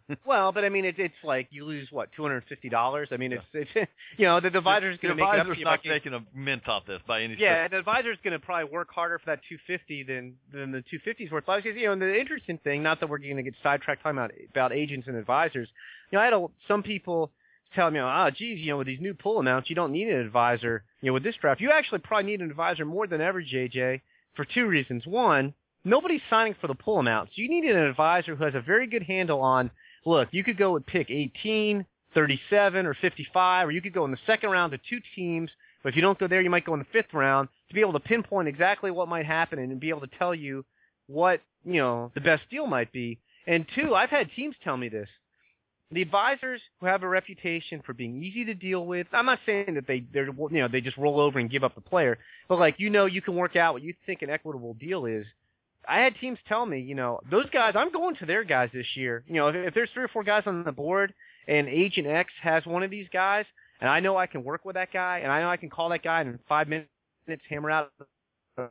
Well, but I mean, it's it's like you lose what two hundred and fifty dollars. I mean, it's it's you know the advisor is going to make it up advisor's to you not making a mint off this by any stretch. Yeah, the advisor is going to probably work harder for that 250 than than the 250's worth. Because you know, and the interesting thing, not that we're going to get sidetracked talking about about agents and advisors. You know, I had a, some people tell me, ah, geez, you know, with these new pull amounts, you don't need an advisor. You know, with this draft, you actually probably need an advisor more than ever, JJ, for two reasons. One, nobody's signing for the pull amounts. You need an advisor who has a very good handle on. Look, you could go with pick 18, 37, or 55, or you could go in the second round to two teams. But if you don't go there, you might go in the fifth round to be able to pinpoint exactly what might happen and be able to tell you what you know the best deal might be. And two, I've had teams tell me this. The advisors who have a reputation for being easy to deal with, I'm not saying that they they're you know they just roll over and give up the player, but like you know you can work out what you think an equitable deal is. I had teams tell me, you know, those guys, I'm going to their guys this year. You know, if, if there's three or four guys on the board and Agent X has one of these guys, and I know I can work with that guy, and I know I can call that guy in five minutes hammer out a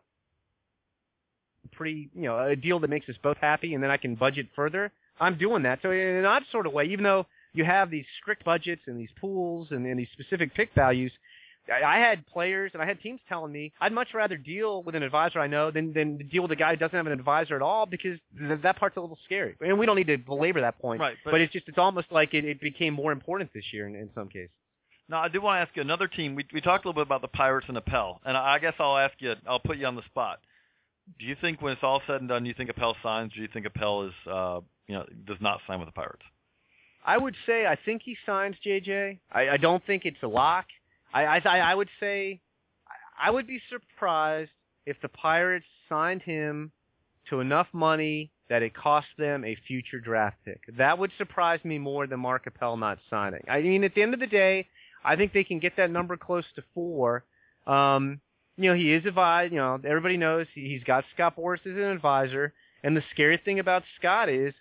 pretty, you know, a deal that makes us both happy, and then I can budget further. I'm doing that. So in an odd sort of way, even though you have these strict budgets and these pools and, and these specific pick values, I, I had players and I had teams telling me I'd much rather deal with an advisor I know than than deal with a guy who doesn't have an advisor at all because th- that part's a little scary. And we don't need to belabor that point. Right, but- But, it's just it's almost like it, it became more important this year in, in some cases. Now, I do want to ask you another team. We we talked a little bit about the Pirates and Appel, and I guess I'll ask you. I'll put you on the spot. Do you think when it's all said and done, do you think Appel signs? Do you think Appel is, uh, you know, does not sign with the Pirates? I would say I think he signs JJ. I, I don't think it's a lock. I, I I would say I would be surprised if the Pirates signed him to enough money that it cost them a future draft pick. That would surprise me more than Mark Appel not signing. I mean, at the end of the day, I think they can get that number close to four. Um, you know, he is advised. You know, everybody knows he- he's got Scott Boras as an advisor. And the scary thing about Scott is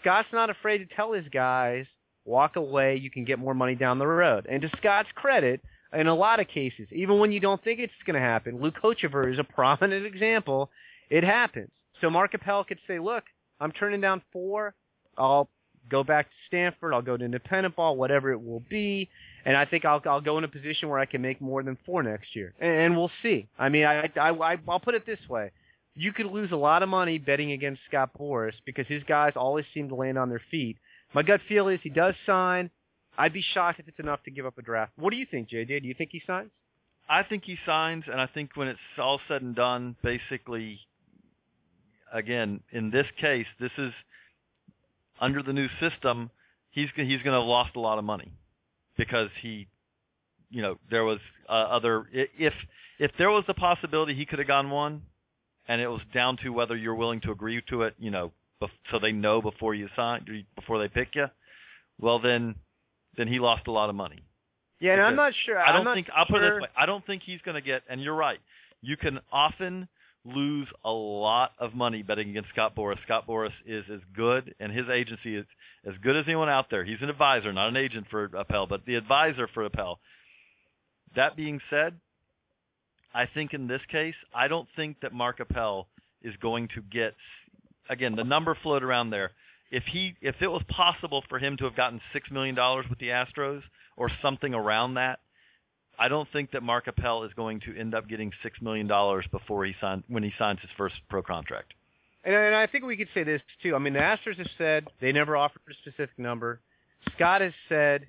Scott's not afraid to tell his guys, walk away, you can get more money down the road. And to Scott's credit, in a lot of cases, even when you don't think it's going to happen, Luke Hochevar is a prominent example. It happens. So Mark Appel could say, look, I'm turning down four. I'll go back to Stanford. I'll go to independent ball, whatever it will be. And I think I'll I'll go in a position where I can make more than four next year, and, and we'll see. I mean, I, I I I'll put it this way: you could lose a lot of money betting against Scott Boras because his guys always seem to land on their feet. My gut feel is he does sign. I'd be shocked if it's enough to give up a draft. What do you think, JJ? Do you think he signs? I think he signs, and I think when it's all said and done, basically, again, in this case, this is under the new system. He's he's going to have lost a lot of money because he, you know, there was uh, other if if there was a possibility he could have gone one, and it was down to whether you're willing to agree to it, you know, bef- so they know before you sign before they pick you. Well, then then he lost a lot of money. Yeah, and I'm not sure. I don't think I'll put it this way. I don't think he's going to get. And you're right. You can often lose a lot of money betting against Scott Boras. Scott Boras is as good, and his agency is as good as anyone out there. He's an advisor, not an agent for Appel, but the advisor for Appel. That being said, I think in this case, I don't think that Mark Appel is going to get. Again, the number floated around there. If he, if it was possible for him to have gotten six million dollars with the Astros or something around that, I don't think that Mark Appel is going to end up getting six million dollars before he sign when he signs his first pro contract. And, and I think we could say this too. I mean, the Astros have said they never offered a specific number. Scott has said,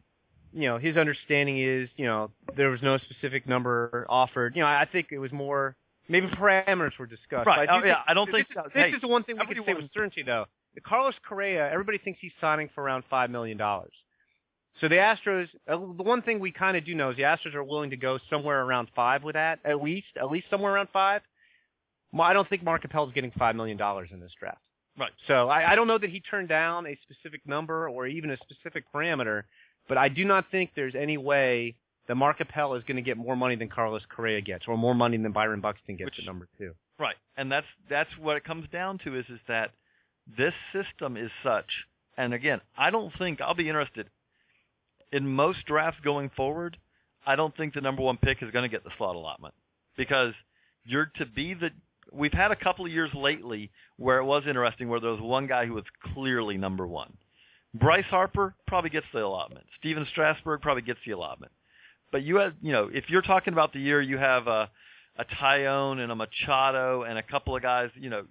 you know, his understanding is, you know, there was no specific number offered. You know, I think it was more maybe parameters were discussed. Right. I Oh, do yeah, think- I don't this, think- This, hey, is the one thing we can say with certainty, though. Carlos Correa, everybody thinks he's signing for around five million dollars. So the Astros, uh, the one thing we kind of do know is the Astros are willing to go somewhere around five with that, at least, at least somewhere around five. Well, I don't think Mark Appel is getting five million dollars in this draft. Right. So I, I don't know that he turned down a specific number or even a specific parameter, but I do not think there's any way that Mark Appel is going to get more money than Carlos Correa gets, or more money than Byron Buxton gets Which- at number two. Right. And that's that's what it comes down to is is that this system is such and again, I don't think I'll be interested in most drafts going forward, I don't think the number 1 pick is going to get the slot allotment because you're to be the we've had a couple of years lately where it was interesting where there was one guy who was clearly number 1. Bryce Harper probably gets the allotment. Stephen Strasburg probably gets the allotment. But you have, you know, if you're talking about the year you have a a Taillon and a Machado and a couple of guys, you know,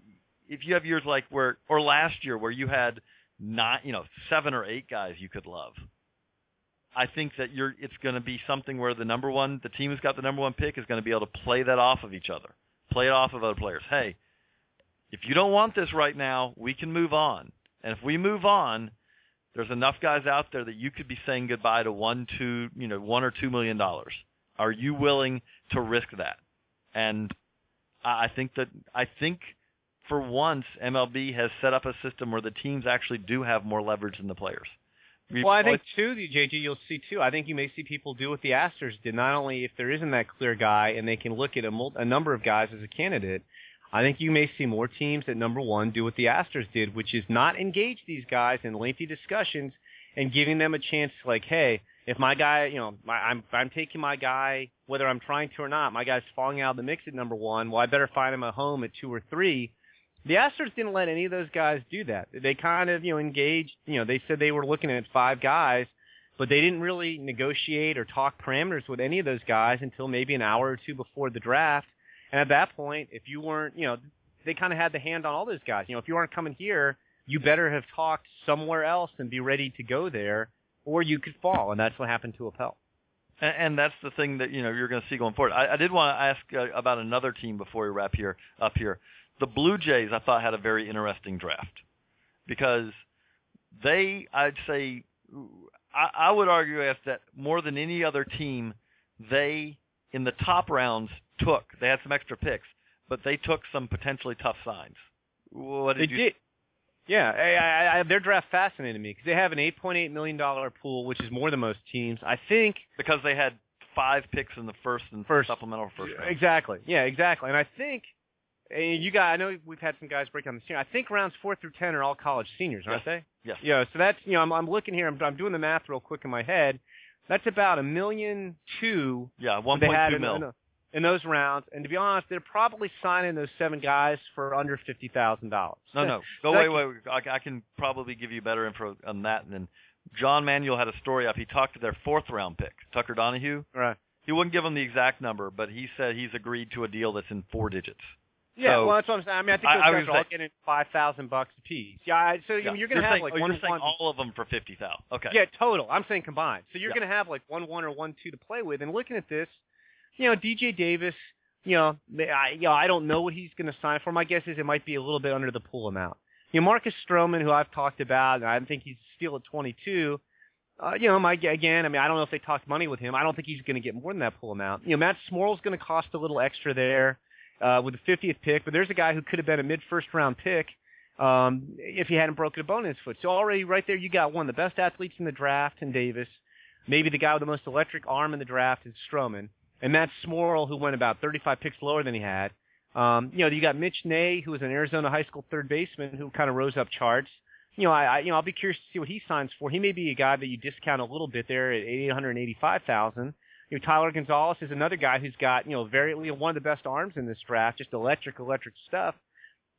if you have years like where or last year where you had not, you know, seven or eight guys you could love. I think that you're it's going to be something where the number one, the team who's got the number one pick is going to be able to play that off of each other, play it off of other players. Hey, if you don't want this right now, we can move on. And if we move on, there's enough guys out there that you could be saying goodbye to one, two, you know, one or two million dollars. Are you willing to risk that? And I I think that I think for once MLB has set up a system where the teams actually do have more leverage than the players. Well, I think too, JG, you'll see too. I think you may see people do what the Astros did. Not only if there isn't that clear guy, and they can look at a, mul- a number of guys as a candidate. I think you may see more teams at number one do what the Astros did, which is not engage these guys in lengthy discussions and giving them a chance. Like, hey, if my guy, you know, my, I'm I'm taking my guy, whether I'm trying to or not, my guy's falling out of the mix at number one. Well, I better find him a home at two or three. The Astros didn't let any of those guys do that. They kind of, you know, engaged. You know, they said they were looking at five guys, but they didn't really negotiate or talk parameters with any of those guys until maybe an hour or two before the draft. And at that point, if you weren't, you know, they kind of had the hand on all those guys. You know, if you aren't coming here, you better have talked somewhere else and be ready to go there, or you could fall. And that's what happened to Appel. And, and that's the thing that you know you're going to see going forward. I, I did want to ask uh, about another team before we wrap here up here. The Blue Jays, I thought, had a very interesting draft because they, I'd say, I, I would argue as that more than any other team, they in the top rounds took. They had some extra picks, but they took some potentially tough signs. What did they you? Did. Yeah, I, I, I, their draft fascinated me because they have an 8.8 million dollar pool, which is more than most teams. I think because they had five picks in the first and first supplemental first round. Exactly. Yeah, exactly. And I think and you guys, I know we've had some guys break down the senior. I think rounds four through ten are all college seniors, aren't yes. they? Yes. Yeah. So that's you know I'm, I'm looking here. I'm, I'm doing the math real quick in my head. That's about a million two. Yeah, one point two mil. In, in those rounds, and to be honest, they're probably signing those seven guys for under fifty thousand dollars. No, no, go wait, wait. I, I can probably give you better info on that. And then John Manuel had a story up. He talked to their fourth round pick, Tucker Donahue. Right. He wouldn't give him the exact number, but he said he's agreed to a deal that's in four digits. Yeah, so, well, that's what I'm saying. I mean, I think those I, guys I are all getting five thousand bucks a piece. Yeah, so yeah. you're going to have saying, like oh, one you're saying one. all of them for fifty thousand. Okay. Yeah, total. I'm saying combined. So you're yeah. going to have like one one or one two to play with. And looking at this, you know, DJ Davis, you know, I, you know, I don't know what he's going to sign for. My guess is it might be a little bit under the pool amount. You know, Marcus Stroman, who I've talked about, I think he's still at 22. Uh, you know, my again, I mean, I don't know if they talked money with him. I don't think he's going to get more than that pool amount. You know, Matt Smoral's going to cost a little extra there uh, with the 50th pick, but there's a guy who could have been a mid first round pick um, if he hadn't broken a bone in his foot. So already right there, you got one of the best athletes in the draft in Davis. Maybe the guy with the most electric arm in the draft is Stroman, and Matt Smoral, who went about 35 picks lower than he had. Um, you know, you got Mitch Nay, who was an Arizona high school third baseman, who kind of rose up charts. You know, I, I you know I'll be curious to see what he signs for. He may be a guy that you discount a little bit there at 885,000. You know, Tyler Gonzales is another guy who's got, you know, very you know, one of the best arms in this draft, just electric, electric stuff.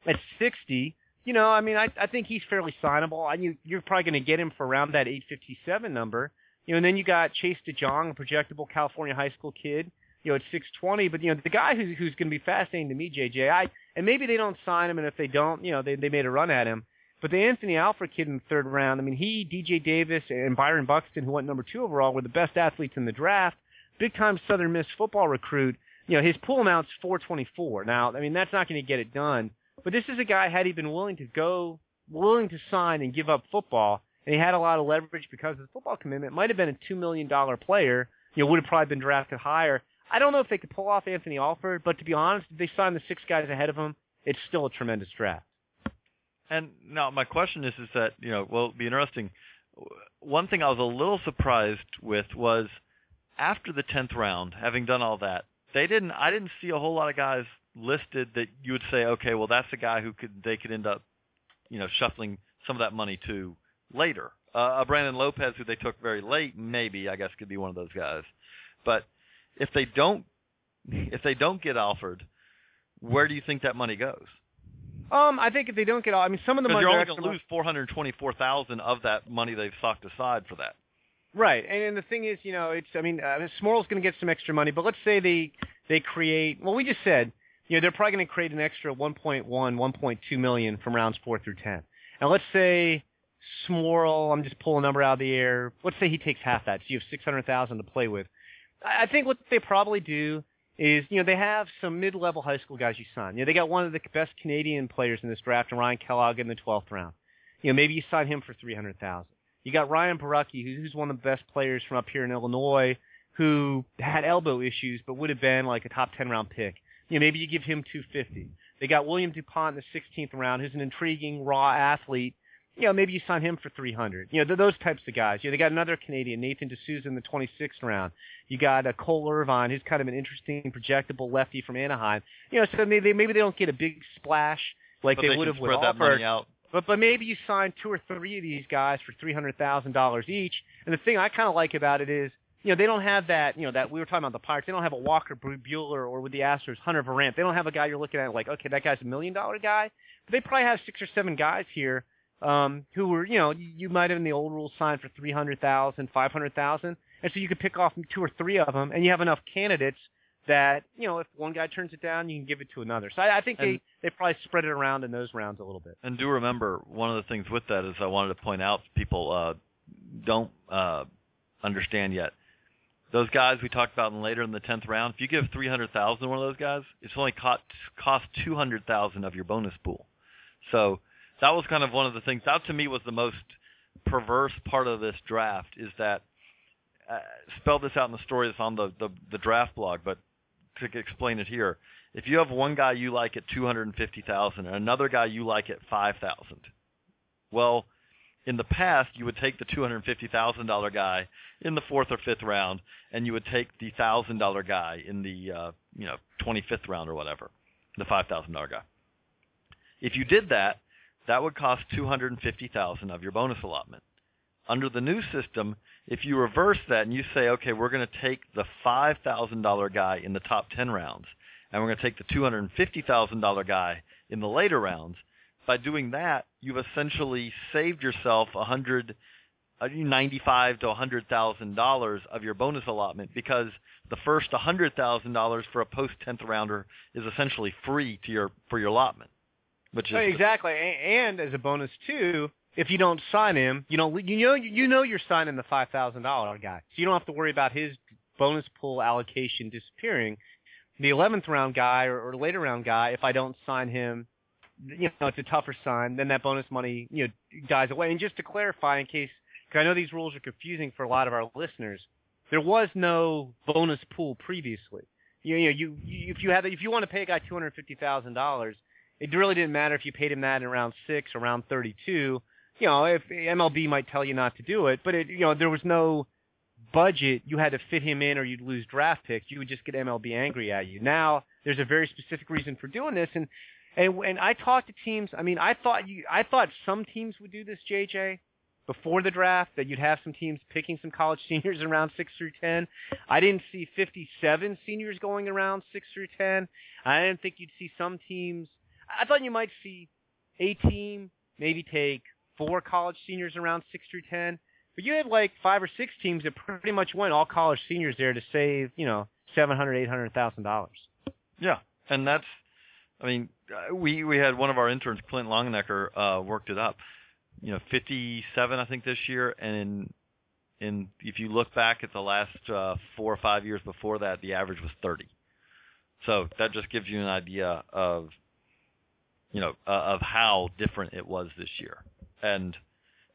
At 60, you know, I mean, I I think he's fairly signable. I you you're probably going to get him for around that 857 number. You know, and then you got Chase DeJong, a projectable California high school kid, you know, at 620. But you know, the guy who's who's going to be fascinating to me, JJ. I and maybe they don't sign him, and if they don't, you know, they they made a run at him. But the Anthony Alford kid in the third round, I mean, he, DJ Davis, and Byron Buxton, who went number two overall, were the best athletes in the draft big time Southern Miss football recruit. You know, his pool amount's 424. Now, I mean, that's not going to get it done. But this is a guy had he been willing to go, willing to sign and give up football, and he had a lot of leverage because of the football commitment. Might have been a two million dollar player. You know, would have probably been drafted higher. I don't know if they could pull off Anthony Alford, but to be honest, if they sign the six guys ahead of him, it's still a tremendous draft. And now my question is, is that you know, well, it'll be interesting. One thing I was a little surprised with was after the tenth round, having done all that, they didn't. I didn't see a whole lot of guys listed that you would say, okay, well, that's a guy who could they could end up, you know, shuffling some of that money to later. Uh, a Brandon Lopez, who they took very late, maybe I guess could be one of those guys. But if they don't, if they don't get Alford, where do you think that money goes? Um, I think if they don't get, I mean, some of the money you're only going to lose four hundred twenty-four thousand of that money they've socked aside for that. Right, and, and the thing is, you know, it's I mean, uh, Smoral's going to get some extra money, but let's say they they create. Well, we just said, you know, they're probably going to create an extra 1.1, 1.2 million from rounds four through ten. And let's say Smorl, I'm just pulling a number out of the air. Let's say he takes half that, so you have 600,000 to play with. I think what they probably do is, you know, they have some mid-level high school guys you sign. You know, they got one of the best Canadian players in this draft, Ryan Kellogg, in the 12th round. You know, maybe you sign him for 300,000. You got Ryan Borucki, who's one of the best players from up here in Illinois, who had elbow issues but would have been like a top 10 round pick. You know, maybe you give him 250. They got William DuPont in the 16th round, who's an intriguing raw athlete. You know, maybe you sign him for 300. You know, those types of guys. You know, they got another Canadian, Nathan D'Souza, in the 26th round. You got uh, Cole Irvine, who's kind of an interesting, projectable lefty from Anaheim. You know, so maybe, maybe they don't get a big splash like they, they would have with spread that money out. But but maybe you sign two or three of these guys for three hundred thousand dollars each. And the thing I kind of like about it is, you know, they don't have that. You know, that we were talking about the Pirates. They don't have a Walker Buehler or with the Astros, Hunter Virant. They don't have a guy you're looking at like, okay, that guy's a million dollar guy. But they probably have six or seven guys here um, who were, you know, you might have in the old rules signed for three hundred thousand, five hundred thousand, and so you could pick off two or three of them, and you have enough candidates that you know if one guy turns it down, you can give it to another. So I, I think And- they they probably spread it around in those rounds a little bit. And do remember, one of the things with that is I wanted to point out people uh, don't uh, understand yet. Those guys we talked about in later in the tenth round, if you give three hundred thousand to one of those guys, it's only cost cost two hundred thousand of your bonus pool. So that was kind of one of the things. That to me was the most perverse part of this draft is that uh, spell this out in the story that's on the, the the draft blog, but to explain it here, if you have one guy you like at two hundred and another guy you like at five thousand, well, in the past you would take the two hundred fifty thousand dollar guy in the fourth or fifth round, and you would take the thousand dollar guy in the uh, you know twenty fifth round or whatever, the five thousand dollar guy. If you did that, that would cost two hundred and fifty thousand of your bonus allotment. Under the new system, if you reverse that and you say, okay, we're going to take the five thousand dollar guy in the top ten rounds, and we're going to take the two hundred and fifty thousand dollar guy in the later rounds. By doing that, you've essentially saved yourself a hundred, uh, ninety-five to a hundred thousand dollars of your bonus allotment because the first a hundred thousand dollars for a post tenth rounder is essentially free to your for your allotment, which is exactly, and as a bonus too, if you don't sign him, you know you know you know you're signing the five thousand dollar guy, so you don't have to worry about his bonus pool allocation disappearing. The eleventh round guy or, or later round guy, if I don't sign him, you know it's a tougher sign. Then that bonus money you know dies away. And just to clarify, in case because I know these rules are confusing for a lot of our listeners, there was no bonus pool previously. You, you know you, you if you had if you want to pay a guy two hundred fifty thousand dollars it really didn't matter if you paid him that in round six or round 32. You know, if MLB might tell you not to do it, but it, you know, there was no budget. You had to fit him in or you'd lose draft picks. You would just get MLB angry at you. Now, there's a very specific reason for doing this. And, and when I talked to teams, I mean, I thought you, I thought some teams would do this, JJ, before the draft, that you'd have some teams picking some college seniors in round six through 10. I didn't see 57 seniors going around six through 10. I didn't think you'd see some teams I thought you might see a team maybe take four college seniors around six through ten, but you had like five or six teams that pretty much went all college seniors there to save you know seven hundred, eight hundred thousand dollars. Yeah, and that's, I mean, uh, we we had one of our interns, Clint Longenecker, uh, worked it up. You know, 57, I think, this year, and in, in if you look back at the last uh, four or five years before that, the average was 30. So that just gives you an idea of, you know, uh, of how different it was this year, and.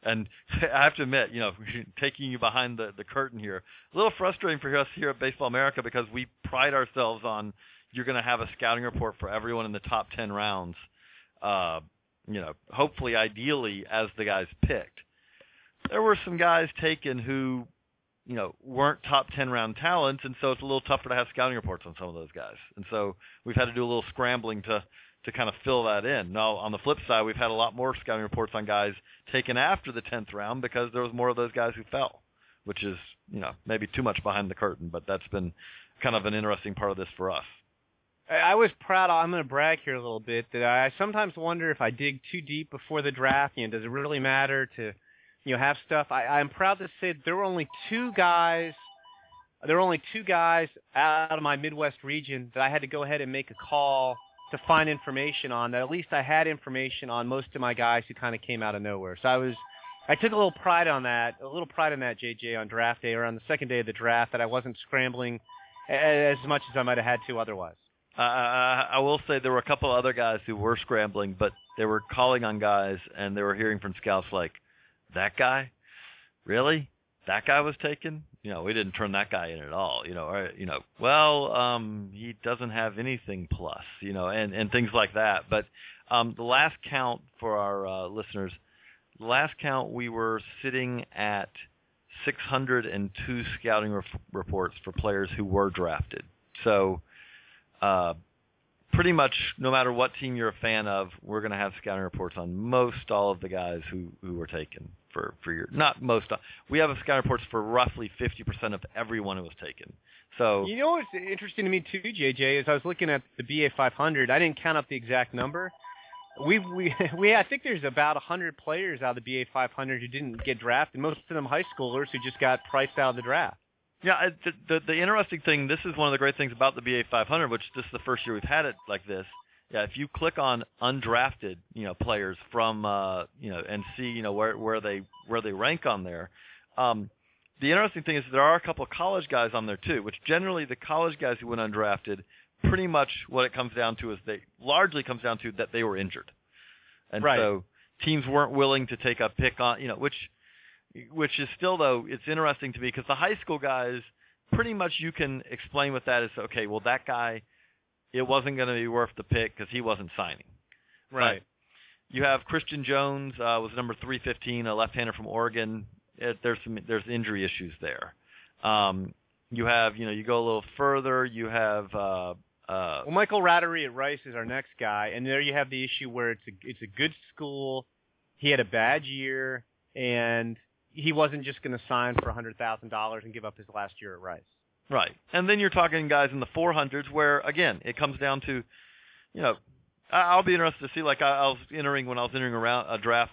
And I have to admit, you know, taking you behind the, the curtain here, a little frustrating for us here at Baseball America because we pride ourselves on you're going to have a scouting report for everyone in the top 10 rounds, uh, you know, hopefully, ideally, as the guys picked. There were some guys taken who, you know, weren't top 10 round talents, and so it's a little tougher to have scouting reports on some of those guys. And so we've had to do a little scrambling to to kind of fill that in. Now, on the flip side, we've had a lot more scouting reports on guys taken after the 10th round because there was more of those guys who fell, which is, you know, maybe too much behind the curtain, but that's been kind of an interesting part of this for us. I was proud. I'm going to brag here a little bit that I sometimes wonder if I dig too deep before the draft. You know, does it really matter to, you know, have stuff? I, I'm proud to say there were only two guys. There were only two guys out of my Midwest region that I had to go ahead and make a call to find information on. That at least I had information on most of my guys who kind of came out of nowhere. So I was, I took a little pride on that, a little pride in that, JJ, on draft day or on the second day of the draft that I wasn't scrambling as much as I might have had to otherwise. Uh, I I will say there were a couple other guys who were scrambling, but they were calling on guys, and they were hearing from scouts like, "That guy, really? That guy was taken? You know, we didn't turn that guy in at all. You know, or you know, well, um, he doesn't have anything plus. You know, and and things like that. But um, the last count for our uh, listeners, the last count we were sitting at 602 scouting ref- reports for players who were drafted. So uh, pretty much no matter what team you're a fan of, we're going to have scouting reports on most all of the guys who who were taken for for your not most. We have scouting reports for roughly 50% of everyone who was taken. So You know what's interesting to me too, JJ, is I was looking at the BA 500. I didn't count up the exact number, we we we I think there's about a hundred players out of the BA 500 who didn't get drafted. Most of them high schoolers who just got priced out of the draft. Yeah, the, the the interesting thing. This is one of the great things about the BA 500, which this is the first year we've had it like this. Yeah, if you click on undrafted, you know, players from, uh, you know, and see, you know, where where they where they rank on there. Um, the interesting thing is there are a couple of college guys on there too, which generally the college guys who went undrafted, pretty much what it comes down to is they largely comes down to that they were injured, and Right. so teams weren't willing to take a pick on, you know, which which is still though it's interesting to me because the high school guys pretty much you can explain what that is. Okay, well that guy, it wasn't going to be worth the pick because he wasn't signing. Right. You have Christian Jones uh, was number 315, a left-hander from Oregon. It, there's some there's injury issues there. Um, you have you know you go a little further. You have uh, uh, Well, Michael Ratterree at Rice is our next guy, and there you have the issue where it's a it's a good school. He had a bad year, and he wasn't just going to sign for a hundred thousand dollars and give up his last year at Rice. Right. And then you're talking guys in the 400s where, again, it comes down to, you know, I'll be interested to see, like, I was entering, when I was entering around a draft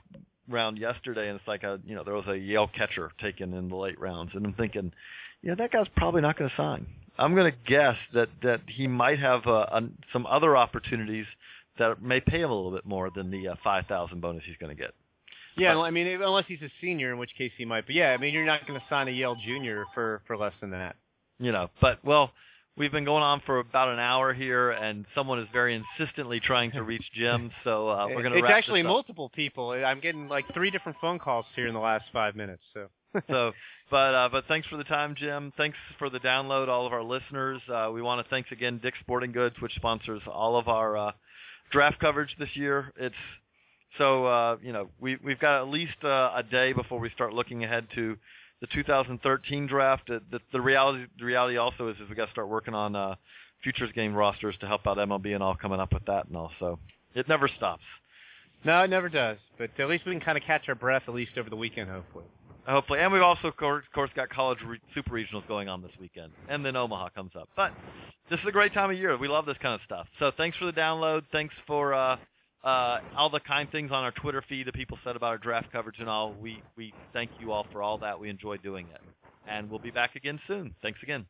round yesterday, and it's like, a, you know, there was a Yale catcher taken in the late rounds, and I'm thinking, yeah, that guy's probably not going to sign. I'm going to guess that, that he might have uh, un some other opportunities that may pay him a little bit more than the uh, 5000 bonus he's going to get. Yeah, But- I mean, unless he's a senior, in which case he might. But yeah, I mean, you're not going to sign a Yale junior for for less than that. you know but well we've been going on for about an hour here and someone is very insistently trying to reach jim so uh we're going to it's wrap actually multiple people. I'm getting like three different phone calls here in the last five minutes. So. so but uh but thanks for the time jim thanks for the download all of our listeners uh we want to thanks again dick sporting goods which sponsors all of our uh draft coverage this year it's so uh you know we we've got at least uh, a day before we start looking ahead to the 2013 draft Uh, the, the reality the reality also is, is we got to start working on uh futures game rosters to help out MLB and all coming up with that and all so it never stops No, it never does. But at least we can kind of catch our breath at least over the weekend, hopefully. Hopefully, and we've also, of course, of course got college re- super regionals going on this weekend, and then Omaha comes up. But this is a great time of year. We love this kind of stuff. So thanks for the download. Thanks for uh, uh, all the kind things on our Twitter feed that people said about our draft coverage and all. We we thank you all for all that. We enjoy doing it, and we'll be back again soon. Thanks again.